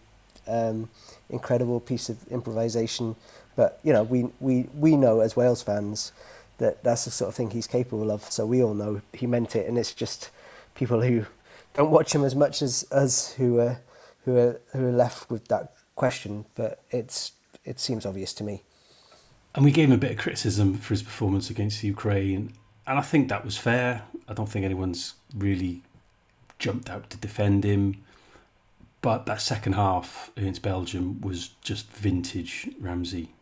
um, incredible piece of improvisation. But you know, we we we know as Wales fans that that's the sort of thing he's capable of. So we all know he meant it, and it's just people who don't watch him as much as us who are who are who are left with that question, but it's it seems obvious to me. And we gave him a bit of criticism for his performance against Ukraine, and I think that was fair. I don't think anyone's really jumped out to defend him. But that second half against Belgium was just vintage Ramsey.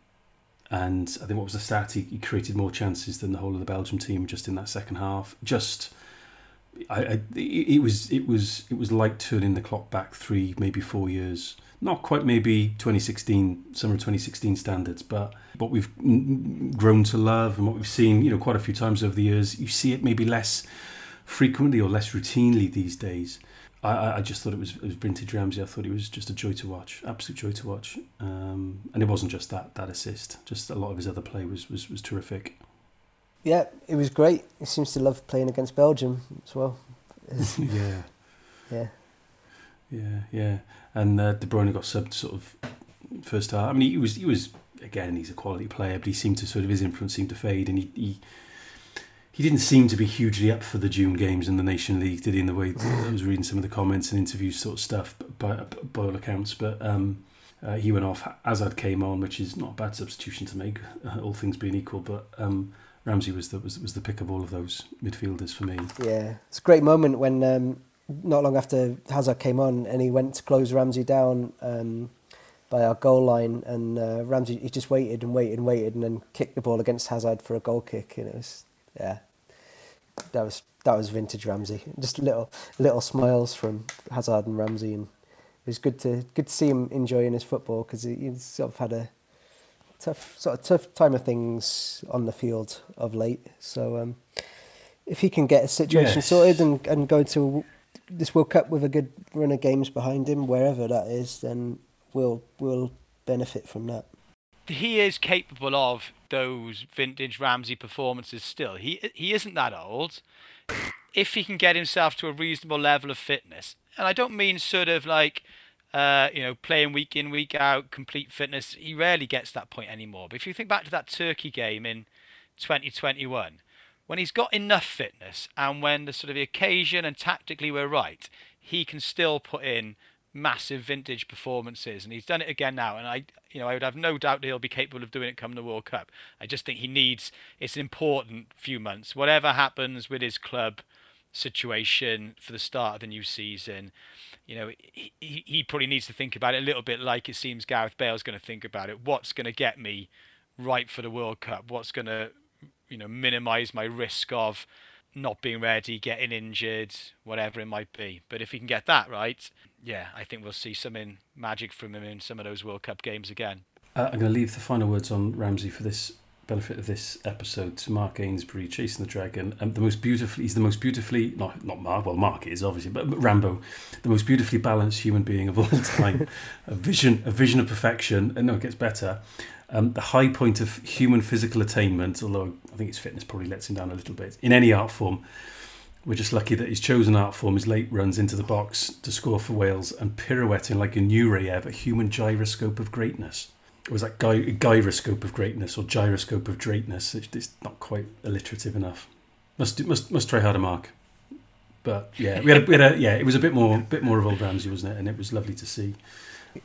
And I think what was the stat? He, he created more chances than the whole of the Belgium team just in that second half. Just I, I, it was it was it was like turning the clock back three, maybe four years not quite maybe 2016 summer 2016 standards but what we've grown to love and what we've seen you know quite a few times over the years you see it maybe less frequently or less routinely these days I, I just thought it was, it was vintage Ramsey. I thought it was just a joy to watch, absolute joy to watch. Um, and it wasn't just that that assist; just a lot of his other play was was, was terrific. Yeah, it was great. He seems to love playing against Belgium as well. yeah, yeah. Yeah, yeah. And uh, De Bruyne got subbed sort of first half. I mean, he was he was again he's a quality player, but he seemed to sort of his influence seemed to fade, and he. he he didn't seem to be hugely up for the June games in the Nation League, did he? In the way I was reading some of the comments and interviews, sort of stuff by, by all accounts. But um, Uh, he went off. Hazard came on, which is not a bad substitution to make, all things being equal. But um, Ramsey was the was, was the pick of all of those midfielders for me. Yeah, it's a great moment when um, not long after Hazard came on and he went to close Ramsey down um, by our goal line, and uh, Ramsey he just waited and waited and waited, and then kicked the ball against Hazard for a goal kick, and it was yeah, that was that was vintage Ramsey. Just little little smiles from Hazard and Ramsey, and it was good to good to see him enjoying his football because he, he's sort of had a tough sort of tough time of things on the field of late. So um, if he can get a situation Yes. sorted and, and go to this World Cup with a good run of games behind him, wherever that is, then we'll we'll benefit from that. he is capable of those vintage Ramsey performances still. He he isn't that old. If he can get himself to a reasonable level of fitness, and I don't mean sort of like uh, you know playing week in week out complete fitness. He rarely gets that point anymore. But if you think back to that Turkey game in 2021, when he's got enough fitness and when the sort of the occasion and tactically we're right, he can still put in massive vintage performances and he's done it again now and I you know I would have no doubt that he'll be capable of doing it come the World Cup. I just think he needs it's an important few months. Whatever happens with his club situation for the start of the new season, you know, he, he probably needs to think about it a little bit like it seems Gareth Bale's going to think about it. What's going to get me right for the World Cup? What's going to you know minimize my risk of not being ready, getting injured, whatever it might be. But if he can get that right, yeah, I think we'll see something magic from him in some of those World Cup games again. Uh, I'm going to leave the final words on Ramsey for this benefit of this episode to Mark Ainsbury, chasing the dragon. Um, the most beautifully, he's the most beautifully not not Mark. Well, Mark is obviously, but, but Rambo, the most beautifully balanced human being of all time. a vision, a vision of perfection. And no, it gets better. Um, the high point of human physical attainment, although I think his fitness probably lets him down a little bit in any art form. We're just lucky that his chosen art form is late runs into the box to score for Wales and pirouetting like a new Nureyev, a human gyroscope of greatness. Or was that gy- gyroscope of greatness or gyroscope of greatness? It's, it's not quite alliterative enough. Must do- must must try harder, Mark. But yeah, we had, a, we had a, yeah, it was a bit more bit more of old Ramsey, wasn't it? And it was lovely to see.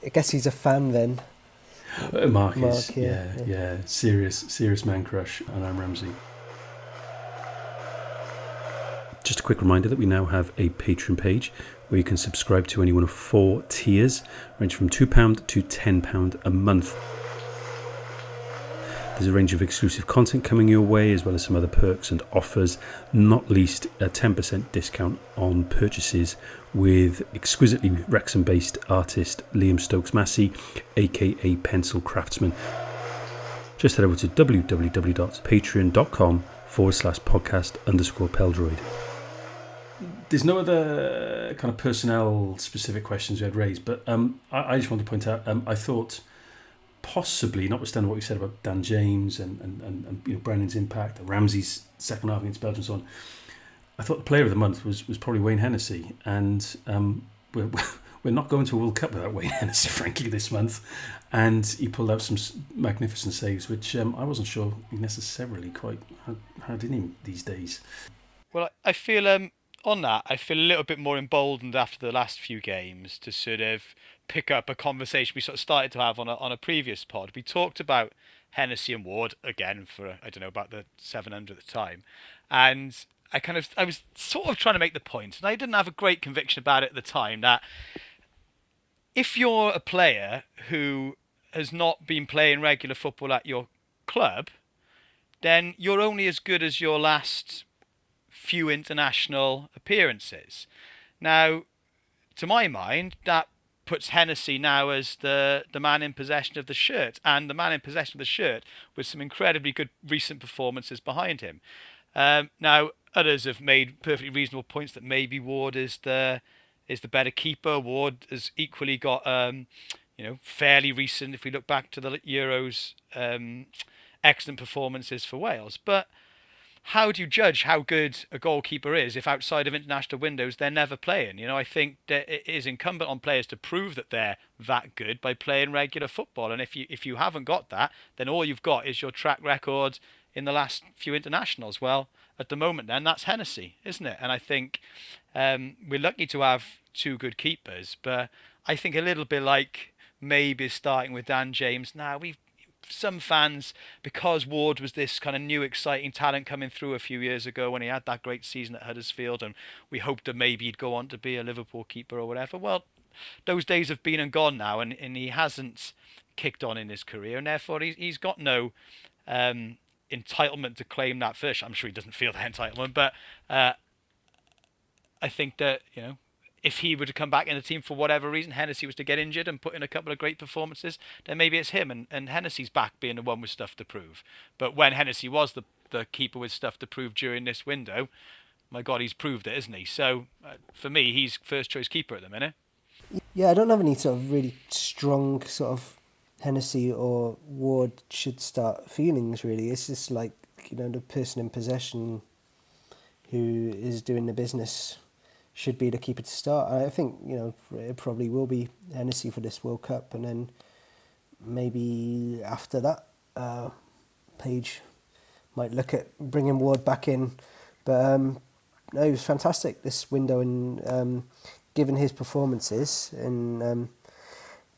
I guess he's a fan then. Uh, Mark, Mark, yeah, yeah, yeah, yeah. serious serious man crush, and I'm Ramsey. Just a quick reminder that we now have a Patreon page where you can subscribe to any one of four tiers, range from £2 to £10 a month. There's a range of exclusive content coming your way, as well as some other perks and offers, not least a 10% discount on purchases with exquisitely Wrexham based artist Liam Stokes Massey, aka Pencil Craftsman. Just head over to www.patreon.com forward slash podcast underscore Peldroed. There's no other kind of personnel specific questions we had raised, but um, I, I just want to point out um, I thought possibly, notwithstanding what you said about Dan James and, and, and, and you know Brennan's impact, Ramsey's second half against Belgium, and so on. I thought the player of the month was, was probably Wayne Hennessey, and um, we're, we're not going to a World Cup without Wayne Hennessey, frankly, this month. And he pulled out some magnificent saves, which um, I wasn't sure he necessarily quite had, had in him these days. Well, I I feel um on that, I feel a little bit more emboldened after the last few games to sort of pick up a conversation we sort of started to have on a on a previous pod. We talked about Hennessey and Ward again for uh, I don't know about the 700 at the time, and I kind of I was sort of trying to make the point, and I didn't have a great conviction about it at the time that if you're a player who has not been playing regular football at your club, then you're only as good as your last few international appearances. Now, to my mind, that puts Hennessey now as the, the man in possession of the shirt, and the man in possession of the shirt with some incredibly good recent performances behind him. Um, now, others have made perfectly reasonable points that maybe Ward is the is the better keeper. Ward has equally got um, you know fairly recent. If we look back to the Euros, um, excellent performances for Wales, but how do you judge how good a goalkeeper is if outside of international windows they're never playing? You know, I think that it is incumbent on players to prove that they're that good by playing regular football. And if you if you haven't got that, then all you've got is your track record in the last few internationals. Well, at the moment, then that's Hennessey, isn't it? And I think um, we're lucky to have two good keepers, but I think a little bit like maybe starting with Dan James. Now we've some fans, because Ward was this kind of new, exciting talent coming through a few years ago when he had that great season at Huddersfield, and we hoped that maybe he'd go on to be a Liverpool keeper or whatever. Well, those days have been and gone now, and, and he hasn't kicked on in his career, and therefore he's, he's got no um, entitlement to claim that fish. I'm sure he doesn't feel that entitlement, but uh, I think that you know if he were to come back in the team for whatever reason, Hennessey was to get injured and put in a couple of great performances, then maybe it's him and, and Hennessey's back being the one with stuff to prove. But when Hennessey was the, the keeper with stuff to prove during this window, my God, he's proved it, isn't he? So uh, for me, he's first choice keeper at the minute. Yeah, I don't have any sort of really strong sort of Hennessey or Ward should start feelings really. It's just like, you know, the person in possession who is doing the business should be the keeper to start. I think you know it probably will be Hennessey for this World Cup, and then maybe after that, uh, Page might look at bringing Ward back in. But um, no, it was fantastic this window, and um, given his performances and um,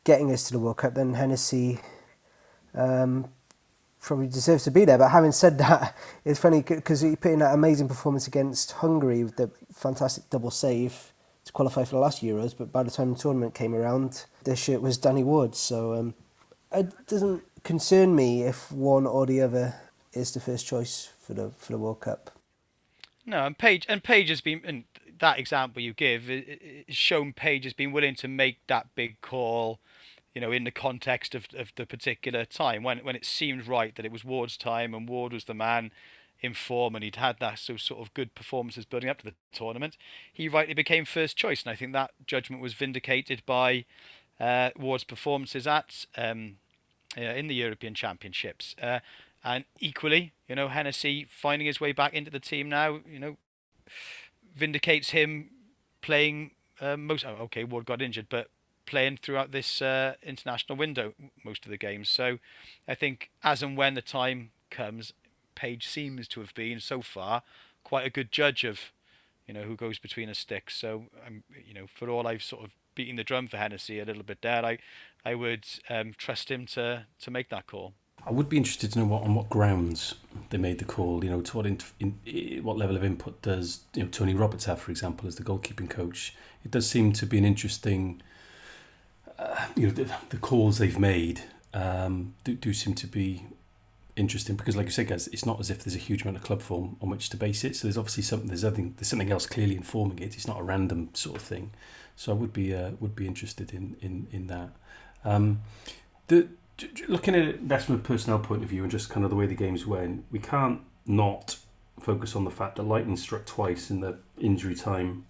getting us to the World Cup, then Hennessey. um, probably deserves to be there. But having said that, it's funny because he put in that amazing performance against Hungary with the fantastic double save to qualify for the last Euros. But by the time the tournament came around, this shirt was Danny Ward's. So um, it doesn't concern me if one or the other is the first choice for the for the World Cup. No, and Page and Page has been and that example you give is shown Page has been willing to make that big call you know, in the context of, of the particular time when when it seemed right that it was Ward's time and Ward was the man in form and he'd had that so sort of good performances building up to the tournament, he rightly became first choice, and I think that judgment was vindicated by uh, Ward's performances at um, uh, in the European Championships. Uh, and equally, you know, Hennessey finding his way back into the team now, you know, vindicates him playing uh, most. Oh, okay, Ward got injured, but playing throughout this uh, international window most of the games. So I think as and when the time comes, Page seems to have been so far quite a good judge of you know who goes between the sticks. So I'm you know for all I've sort of beating the drum for Hennessey a little bit there, I I would um, trust him to to make that call. I would be interested to know what on what grounds they made the call. You know, to what in, in, what level of input does you know Tony Roberts have, for example, as the goalkeeping coach? It does seem to be an interesting uh, you know, the, the, calls they've made um, do, do seem to be interesting because, like you said, guys, it's not as if there's a huge amount of club form on which to base it. So there's obviously something there's something there's something else clearly informing it. It's not a random sort of thing. So I would be uh, would be interested in in in that. Um, the looking at it that's from a personnel point of view and just kind of the way the games went, we can't not focus on the fact that Lightning struck twice in the injury time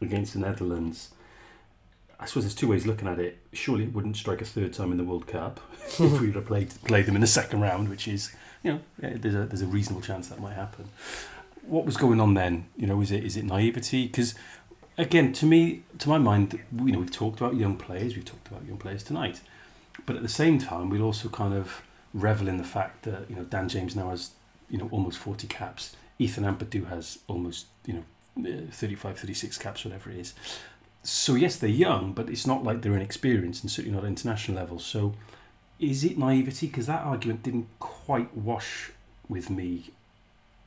against the Netherlands. I suppose there's two ways looking at it. Surely it wouldn't strike a third time in the World Cup if we would have played played them in the second round, which is you know there's a there's a reasonable chance that might happen. What was going on then? You know, is it is it naivety? Because again, to me, to my mind, you know, we've talked about young players, we've talked about young players tonight, but at the same time, we'll also kind of revel in the fact that you know Dan James now has you know almost 40 caps. Ethan Ampadu has almost you know uh, 35, 36 caps, whatever it is so yes, they're young, but it's not like they're inexperienced, and certainly not at international level. So, is it naivety? Because that argument didn't quite wash with me,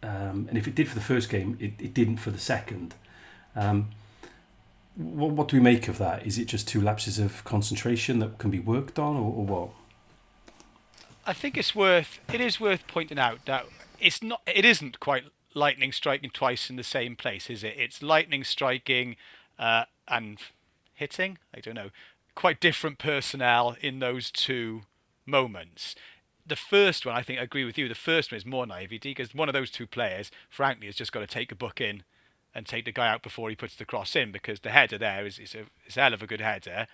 um, and if it did for the first game, it, it didn't for the second. Um, what, what do we make of that? Is it just two lapses of concentration that can be worked on, or, or what? I think it's worth it is worth pointing out that it's not it isn't quite lightning striking twice in the same place, is it? It's lightning striking uh, and hitting. I don't know. Quite different personnel in those two moments. The first one, I think, I agree with you. The first one is more naivety because one of those two players, frankly, has just got to take a book in and take the guy out before he puts the cross in because the header there is, is, a, is hell of a good header.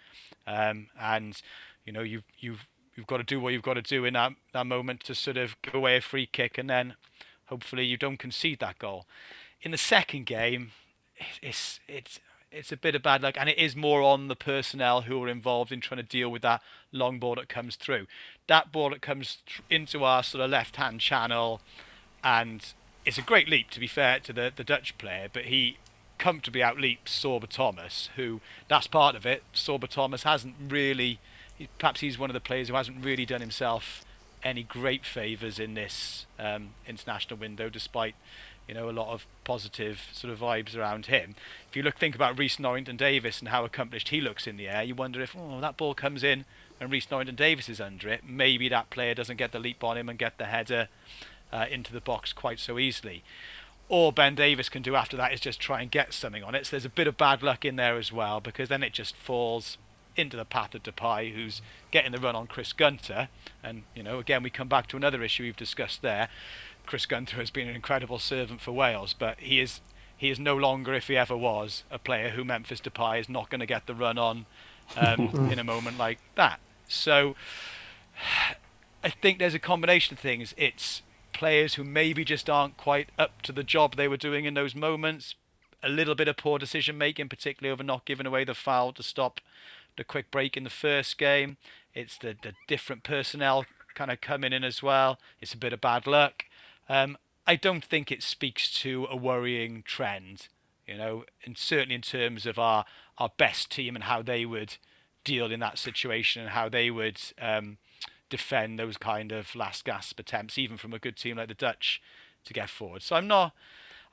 Um, and, you know, you've, you've, you've got to do what you've got to do in that, that moment to sort of give away a free kick and then hopefully you don't concede that goal. In the second game, it's, it's it's a bit of bad luck, and it is more on the personnel who are involved in trying to deal with that long ball that comes through. That ball that comes into our sort of left-hand channel, and it's a great leap to be fair to the the Dutch player, but he comfortably outleaps Sorba Thomas, who that's part of it. Sorba Thomas hasn't really perhaps he's one of the players who hasn't really done himself any great favours in this um, international window, despite you know a lot of positive sort of vibes around him. If you look, think about Rhys Norrington Davies and how accomplished he looks in the air, you wonder if oh that ball comes in and Rhys Norrington Davies is under it, maybe that player doesn't get the leap on him and get the header uh, into the box quite so easily. All Ben Davies can do after that is just try and get something on it. So there's a bit of bad luck in there as well because then it just falls into the path of Depay, who's getting the run on Chris Gunter. And, you know, again, we come back to another issue we've discussed there. Chris Gunter has been an incredible servant for Wales, but he is he is no longer, if he ever was, a player who Memphis Depay is not going to get the run on um, in a moment like that. So I think there's a combination of things. It's players who maybe just aren't quite up to the job they were doing in those moments. A little bit of poor decision making, particularly over not giving away the foul to stop the quick break in the first game. It's the, the different personnel kind of coming in as well. It's a bit of bad luck. Um, I don't think it speaks to a worrying trend, you know, and certainly in terms of our, our best team and how they would deal in that situation and how they would um, defend those kind of last gasp attempts, even from a good team like the Dutch, to get forward. So I'm not,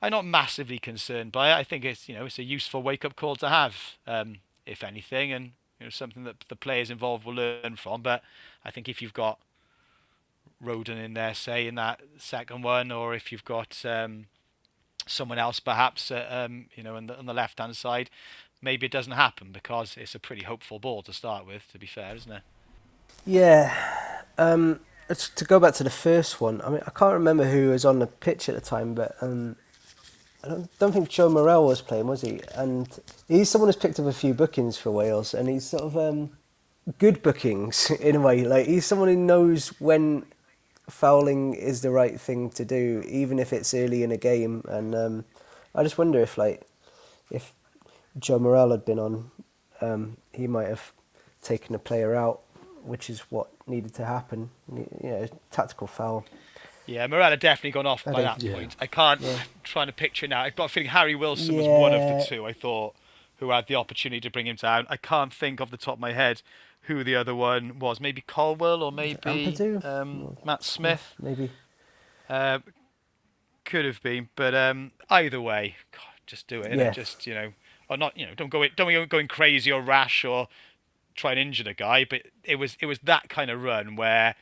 I'm not massively concerned by it. I think it's you know it's a useful wake up call to have, um, if anything, and you know something that the players involved will learn from. But I think if you've got Rodon in there, say in that second one, or if you've got um, someone else perhaps, uh, um, you know, on the, on the left hand side, maybe it doesn't happen because it's a pretty hopeful ball to start with. To be fair, isn't it? Yeah. Um, to go back to the first one, I mean, I can't remember who was on the pitch at the time, but um, I don't, don't think Joe Morrell was playing, was he? And he's someone who's picked up a few bookings for Wales, and he's sort of um, good bookings in a way. Like he's someone who knows when fouling is the right thing to do, even if it's early in a game. And um, I just wonder if, like, if Joe Morrell had been on, um, he might have taken a player out which is what needed to happen. You know, tactical foul. Yeah, had definitely gone off by that yeah. point. I can't yeah. trying to picture now. I've got a feeling Harry Wilson yeah. was one of the two. I thought who had the opportunity to bring him down. I can't think off the top of my head who the other one was. Maybe Colwill or maybe um, Matt Smith. Maybe. Uh, could have been, but um, either way, God, just do it. Yeah. Just you know, or not. You know, don't go it don't go going crazy or rash or try and injure the guy, but it was it was that kind of run where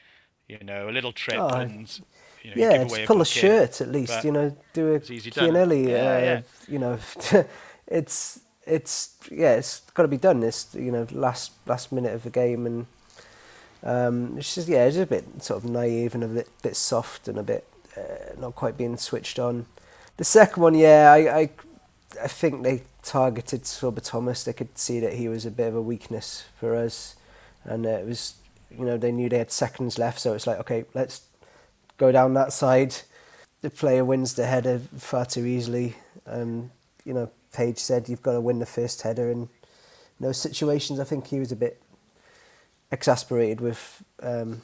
you know a little trip oh, and you know, yeah, just pull a, a shirt at least. You know, do a Chiellini. Yeah, uh, yeah. You know, it's it's yeah, it's got to be done. This you know last last minute of the game and. Um, it's just yeah, it's a bit sort of naive and a bit bit soft and a bit uh, not quite being switched on. The second one, yeah, I, I I think they targeted Sorba Thomas. They could see that he was a bit of a weakness for us, and uh, it was you know they knew they had seconds left, so it's like okay, let's go down that side. The player wins the header far too easily, and you know Page said you've got to win the first header. In those situations, I think he was a bit exasperated with um,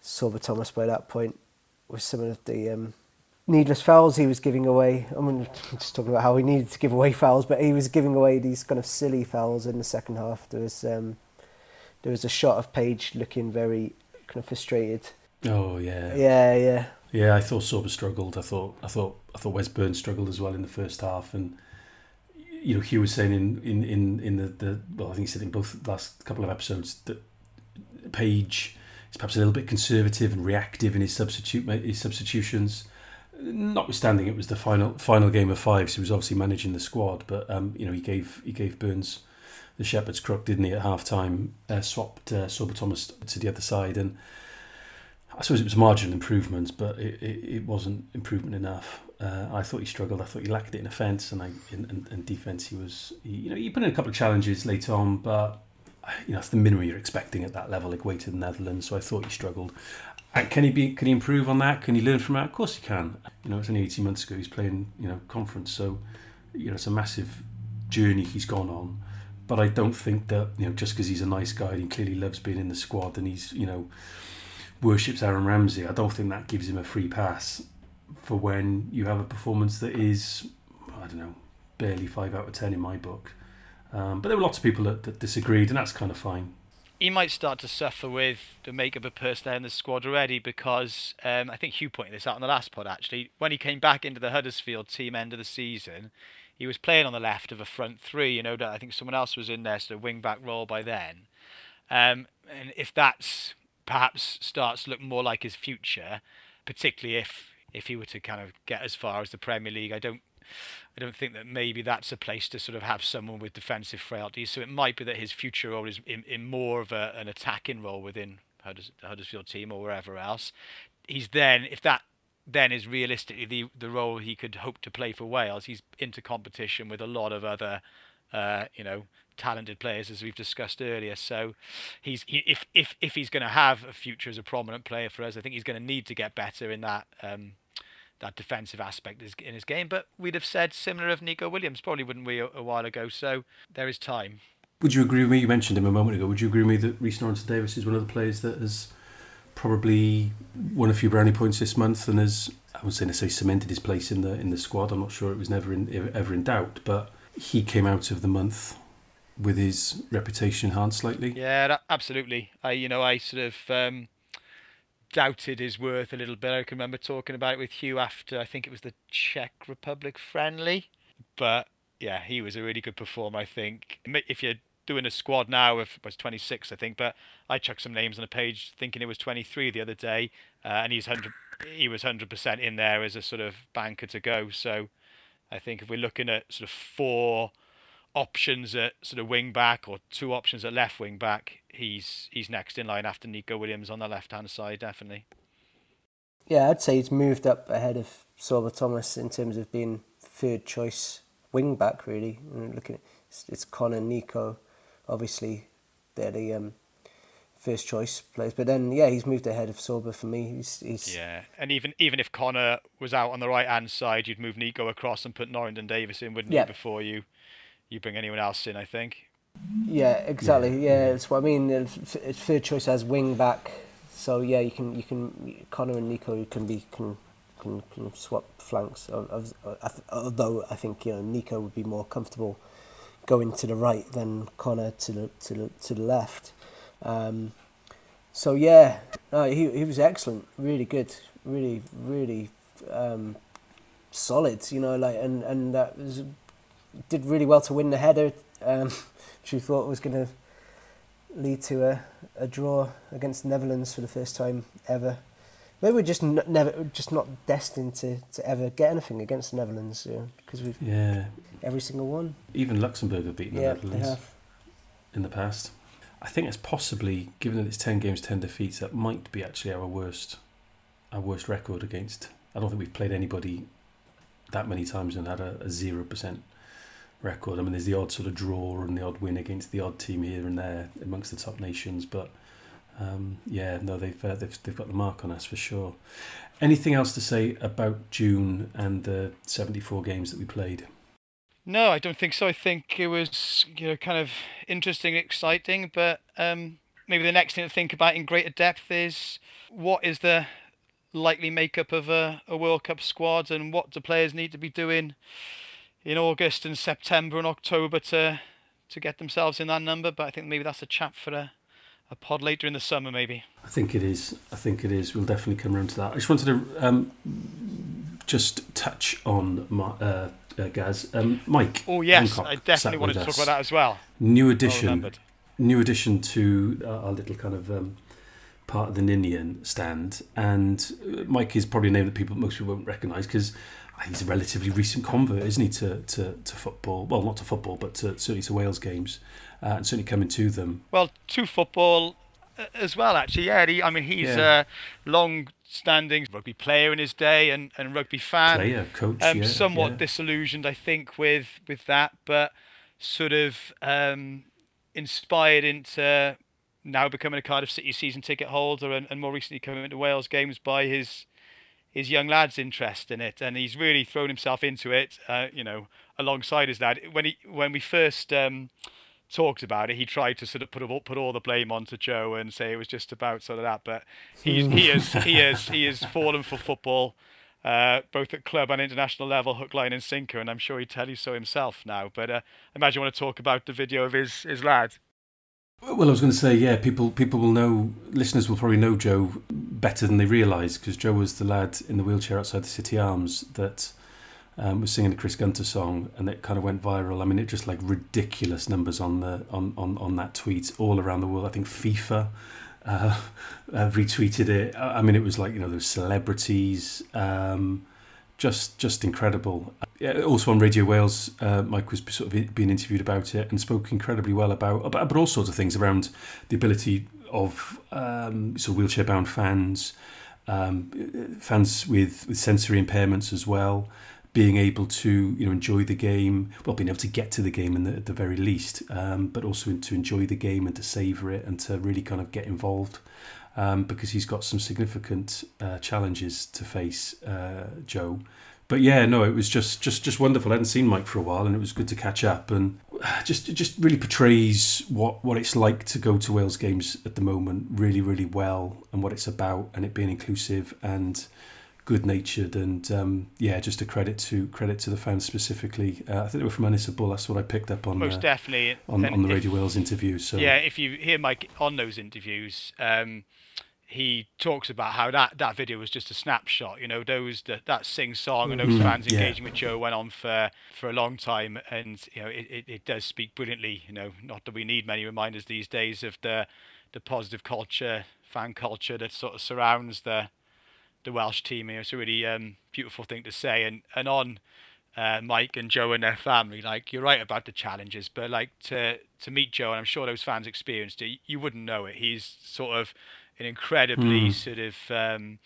Sorba Thomas by that point, with some of the um, needless fouls he was giving away. I mean, just talking about how he needed to give away fouls, but he was giving away these kind of silly fouls in the second half. There was um, there was a shot of Page looking very kind of frustrated. Oh yeah. Yeah, yeah. Yeah, I thought Sorba struggled. I thought I thought I thought Wes Burns struggled as well in the first half, and you know Hugh was saying in in in, in the, the well, I think he said in both last couple of episodes that Page is perhaps a little bit conservative and reactive in his substitute his substitutions notwithstanding it was the final final game of five, so he was obviously managing the squad. But um, you know, he gave he gave Burns the shepherd's crook, didn't he? At half time, uh, swapped uh, Sorba Thomas to the other side, and I suppose it was marginal improvements, but it, it, it wasn't improvement enough. Uh, I thought he struggled. I thought he lacked it in offence and in, defence. He was he, you know he put in a couple of challenges later on, but you know, it's the minimum you're expecting at that level, like way to the Netherlands. So I thought he struggled. And can he be? Can he improve on that? Can he learn from that? Of course he can. You know, it's only 18 months ago he's playing. You know, conference. So, you know, it's a massive journey he's gone on. But I don't think that you know just because he's a nice guy and he clearly loves being in the squad and he's you know worships Aaron Ramsey. I don't think that gives him a free pass for when you have a performance that is I don't know barely five out of ten in my book. Um, but there were lots of people that, that disagreed, and that's kind of fine. he might start to suffer with the makeup of personnel in the squad already because um, I think Hugh pointed this out on the last pod actually. When he came back into the Huddersfield team end of the season, he was playing on the left of a front three. You know, that I think someone else was in there, of wing back role by then. Um, and if that's perhaps starts to look more like his future, particularly if if he were to kind of get as far as the Premier League, I don't I don't think that maybe that's a place to sort of have someone with defensive frailty. So it might be that his future role is in, in more of a, an attacking role within Hudders, the Huddersfield team or wherever else. He's then, if that then is realistically the the role he could hope to play for Wales, he's into competition with a lot of other, uh, you know, talented players as we've discussed earlier. So he's he, if if if he's going to have a future as a prominent player for us, I think he's going to need to get better in that. Um, that defensive aspect in his game, but we'd have said similar of Neco Williams, probably wouldn't we, a, a while ago? So there is time. Would you agree with me? You mentioned him a moment ago. Would you agree with me that Rhys Norrington Davies is one of the players that has probably won a few brownie points this month and has, I would say, necessarily cemented his place in the in the squad. I'm not sure it was never in, ever in doubt, but he came out of the month with his reputation enhanced slightly. Yeah, absolutely. I, you know, I sort of um, doubted his worth a little bit. I can remember talking about it with Hugh after I think it was the Czech Republic friendly, but yeah, he was a really good performer. I think if you're doing a squad now of was 26, I think, but I chucked some names on a page thinking it was 23 the other day, uh, and he's 100. He was 100% in there as a sort of banker to go. So I think if we're looking at sort of four options at sort of wing back or two options at left wing back, he's he's next in line after Neco Williams on the left hand side, definitely. Yeah, I'd say he's moved up ahead of Sorba Thomas in terms of being third choice wing back. Really, looking at it's, it's Connor, Neco, obviously they're the um, first choice players. But then, yeah, he's moved ahead of Sorba for me. He's, he's yeah, and even even if Connor was out on the right hand side, you'd move Neco across and put Norrington Davies in, wouldn't yeah. you, before you you bring anyone else in, I think. Yeah, exactly. Yeah, yeah that's what I mean. It's third choice as wing back, so yeah, you can you can Connor and Neco can be can can, can swap flanks. Although I think you know Neco would be more comfortable going to the right than Connor to the to the to the left. Um, so yeah, no, he he was excellent, really good, really really um, solid. You know, like and and that was did really well to win the header, um, which we thought was going to lead to a, a draw against the Netherlands for the first time ever. Maybe we're just n- never, just not destined to, to ever get anything against the Netherlands because we've yeah every single one. Even Luxembourg have beaten the yeah, Netherlands in the past. I think it's possibly, given that it's ten games, ten defeats, that might be actually our worst, our worst record against. I don't think we've played anybody that many times and had a zero percent record. I mean, there's the odd sort of draw and the odd win against the odd team here and there amongst the top nations, but um, yeah, no, they've, uh, they've they've got the mark on us for sure. Anything else to say about June and the 74 games that we played? No, I don't think so. I think it was you know kind of interesting, exciting, but um, maybe the next thing to think about in greater depth is what is the likely makeup of a, a World Cup squad and what do players need to be doing in August and September and October to to get themselves in that number. But I think maybe that's a chat for a, a pod later in the summer, maybe. I think it is. I think it is. We'll definitely come around to that. I just wanted to um, just touch on my, uh, uh, Gaz, um, Mike. Oh yes, Hancock I definitely wanted to talk about that as well. New addition. New addition to our little kind of. Um, part of the Ninian stand, and uh, Mike is probably a name that people most people won't recognise because he's a relatively recent convert, isn't he, to, to, to football? Well, not to football, but to, certainly to Wales games, uh, and certainly coming to them. Well, to football uh, as well, actually. Yeah, he, I mean, he's yeah. a long-standing rugby player in his day and, and rugby fan. Player, coach, um, yeah, Somewhat yeah. disillusioned, I think, with with that, but sort of um, inspired into now becoming a Cardiff City season ticket holder and, and more recently coming into Wales games by his his young lad's interest in it, and he's really thrown himself into it. Uh, you know, alongside his lad. When he when we first um, talked about it, he tried to sort of put all, put all the blame onto Joe and say it was just about sort of that. But he he is he is he is fallen for football. Uh, both at club and international level, hook, line, and sinker, and I'm sure he'd tell you so himself now. But uh, imagine you want to talk about the video of his his lad. Well, I was going to say, yeah, people people will know, listeners will probably know Joe better than they realise because Joe was the lad in the wheelchair outside the City Arms that um, was singing a Chris Gunter song, and it kind of went viral. I mean, it just like ridiculous numbers on the on on, on that tweet all around the world. I think FIFA uh, uh, retweeted it. I mean, it was like you know those celebrities. Um, just just incredible. Also on Radio Wales, uh, Mike was sort of being interviewed about it and spoke incredibly well about about, about all sorts of things around the ability of um, sort of wheelchair bound fans, um, fans with, with sensory impairments as well, being able to you know enjoy the game, well being able to get to the game the, at the very least, um, but also to enjoy the game and to savour it and to really kind of get involved um, because he's got some significant uh, challenges to face, uh, Joe. But yeah, no, it was just just just wonderful. I hadn't seen Mike for a while, and it was good to catch up. And just just really portrays what what it's like to go to Wales games at the moment really really well, and what it's about, and it being inclusive and good natured and um, yeah, just a credit to credit to the fans specifically. Uh, I think they were from Ynysybwl. That's what I picked up on. Most uh, definitely on, on the Radio if, Wales interview. So yeah, if you hear Mike on those interviews. Um, he talks about how that, that video was just a snapshot. You know, those that, that sing song and those mm, fans yeah. engaging with Joe went on for, for a long time, and you know it, it, it does speak brilliantly. You know, not that we need many reminders these days of the the positive culture, fan culture that sort of surrounds the the Welsh team. You know, it's a really um, beautiful thing to say. And and on uh, Mike and Joe and their family, like you're right about the challenges, but like to to meet Joe, and I'm sure those fans experienced it. You wouldn't know it. He's sort of an incredibly mm. sort of um,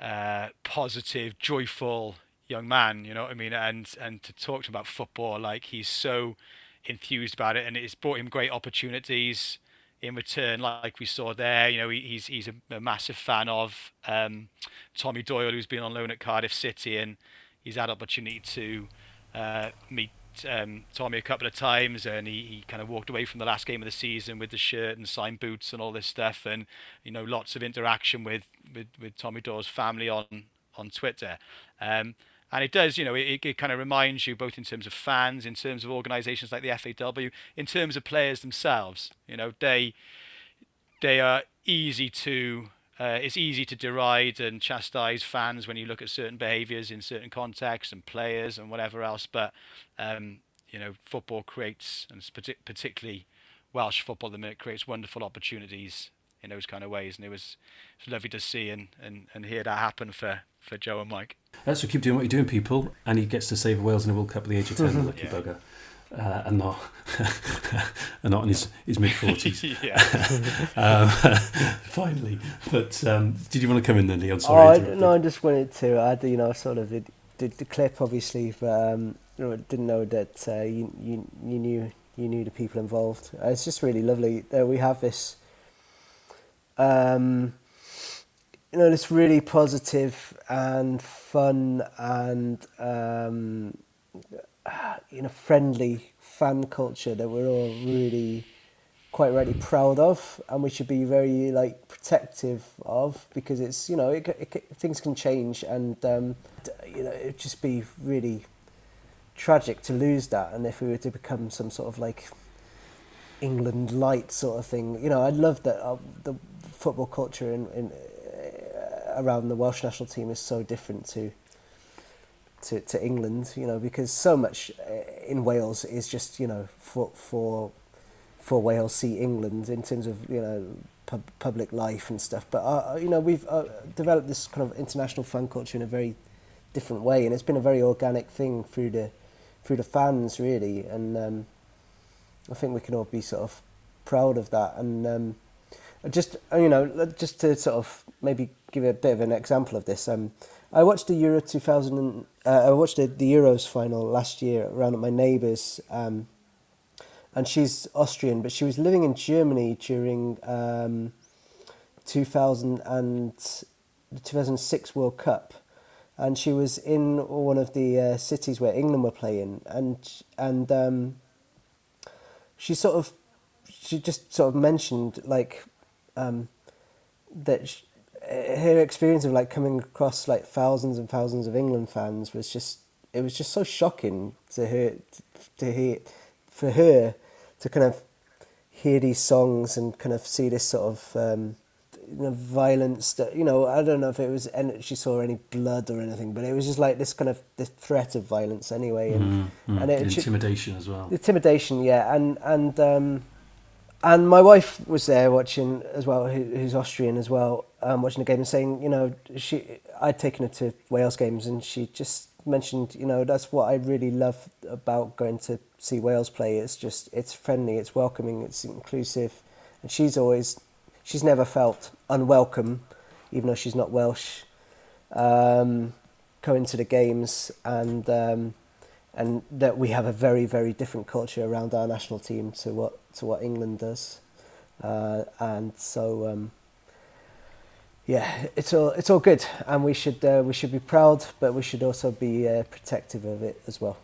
uh, positive, joyful young man. You know what I mean? And and to talk to him about football, like he's so enthused about it, and it's brought him great opportunities in return, like we saw there. You know, he, he's he's a, a massive fan of um, Tommy Doyle, who's been on loan at Cardiff City, and he's had opportunity to uh, meet um, Tommy a couple of times, and he, he kind of walked away from the last game of the season with the shirt and signed boots and all this stuff, and you know lots of interaction with with, with Tommy Doyle's family on on Twitter. Um, and it does, you know, it, it kind of reminds you both in terms of fans, in terms of organisations like the FAW, in terms of players themselves. You know, they they are easy to uh, it's easy to deride and chastise fans when you look at certain behaviours in certain contexts and players and whatever else. But um, you know, football creates, and particularly Welsh football, the minute creates wonderful opportunities in those kind of ways. And it was, it was lovely to see and, and, and hear that happen for, for Joe and Mike. That's so keep doing what you're doing, people. And he gets to save Wales in a World Cup at the age of ten, lucky yeah. bugger uh, and not and not in his, his mid forties. um, finally, but um, did you want to come in then, Leon? Sorry, oh, I, no, I just wanted to add, you know, sort of the, the, the clip, obviously, but um, you know, didn't know that uh, you, you you knew you knew the people involved. Uh, it's just really lovely that we have this. Um, you know, this really positive and fun and um, you know friendly fan culture that we're all really quite rightly proud of and we should be very like protective of because it's you know it, it, things can change and um, you know it'd just be really tragic to lose that and if we were to become some sort of like England light sort of thing. You know I love that uh, the football culture in, in uh, around the Welsh national team is so different to to, to England, you know, because so much uh, in Wales is just, you know, for for for Wales see England in terms of, you know, pub, public life and stuff. But, uh, uh, you know, we've uh, developed this kind of international fan culture in a very different way, and it's been a very organic thing through the through the fans, really. And um, I think we can all be sort of proud of that. And um, just, you know, just to sort of maybe give a bit of an example of this, um, I watched the Euro 2000. Uh, I watched the, the Euros final last year around at my neighbour's, um, and she's Austrian, but she was living in Germany during um, 2000 and the 2006 World Cup, and she was in one of the uh, cities where England were playing, and and um, she sort of she just sort of mentioned like um, that. Her experience of like coming across like thousands and thousands of England fans was just it was just so shocking to her to hear for her to kind of hear these songs and kind of see this sort of um, you know, violence that you know I don't know if it was and she saw any blood or anything, but it was just like this kind of the threat of violence anyway, and Mm, mm. and it, intimidation as well. intimidation, yeah, and and um, and my wife was there watching as well, who, who's Austrian as well, um, watching the game and saying, you know, she I'd taken her to Wales games and she just mentioned, you know, that's what I really love about going to see Wales play. It's just it's friendly, it's welcoming, it's inclusive, and she's always she's never felt unwelcome, even though she's not Welsh. Um, going to the games and. Um, and that we have a very very different culture around our national team to what to what England does, uh, and so um, yeah, it's all it's all good, and we should uh, we should be proud, but we should also be uh, protective of it as well.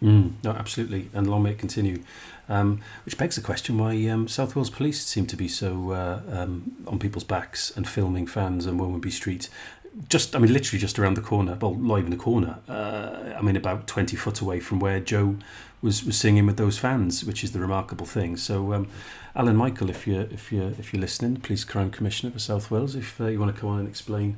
Mm, no, absolutely, and long may it continue. Um, which begs the question why um, South Wales Police seem to be so uh, um, on people's backs and filming fans on Womanby Street. Just, I mean, literally just around the corner. Well, not even the corner. Uh, I mean, about twenty foot away from where Joe was, was singing with those fans, which is the remarkable thing. So, um, Alun Michael, if you're if you're if you're listening, Police Crime Commissioner for South Wales, if uh, you want to come on and explain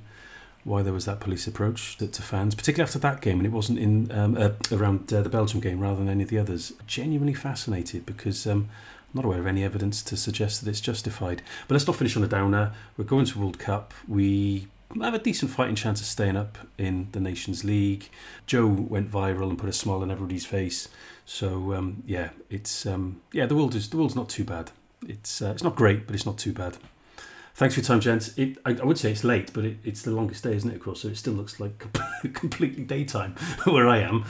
why there was that police approach to, to fans, particularly after that game, and it wasn't in um, uh, around uh, the Belgium game rather than any of the others. Genuinely fascinated because um, I'm not aware of any evidence to suggest that it's justified. But let's not finish on a downer. We're going to World Cup. We have a decent fighting chance of staying up in the Nations League. Joe went viral and put a smile on everybody's face. So um, yeah, it's um, yeah the world is the world's not too bad. It's uh, it's not great, but it's not too bad. Thanks for your time, gents. It, I, I would say it's late, but it, it's the longest day, isn't it, of course? So it still looks like completely daytime where I am.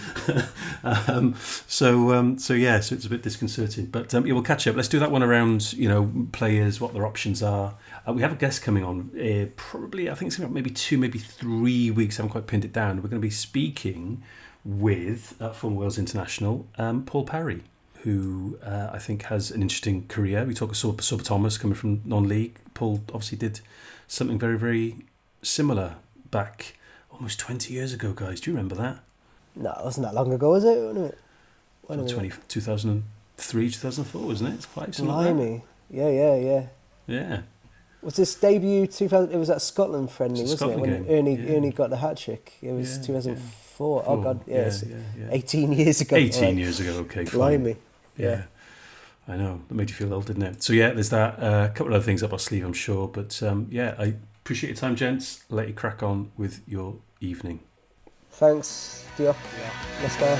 um, so, um, so yeah, so it's a bit disconcerting. But um, yeah, we'll catch up. Let's do that one around, you know, players, what their options are. Uh, we have a guest coming on, uh, probably, I think it's maybe two, maybe three weeks. I haven't quite pinned it down. We're going to be speaking with uh, former Wales international um, Paul Parry who uh, I think has an interesting career. We talk of Sorba, Sorba Thomas coming from non-league. Paul obviously did something very, very similar back almost 20 years ago, guys. Do you remember that? No, it wasn't that long ago, was it? When Well, was it? 20, 2003, 2004, wasn't it? It's quite. Blimey. Yeah, yeah, yeah. Yeah. Was this debut 2000? It was at Scotland friendly, wasn't Scotland it? When game, Ernie yeah. Ernie got the hat trick. It was Yeah, 2004. Oh god, yeah, yeah, yeah, yeah. 18 years ago. 18 Right. years ago, okay. fine. Blimey. Yeah. Yeah. I know. That made you feel old, didn't it? So, yeah, there's that. Uh, a couple of other things up our sleeve, I'm sure. But, um, yeah, I appreciate your time, gents. I'll let you crack on with your evening. Thanks, Diolch. Yeah. Let's go.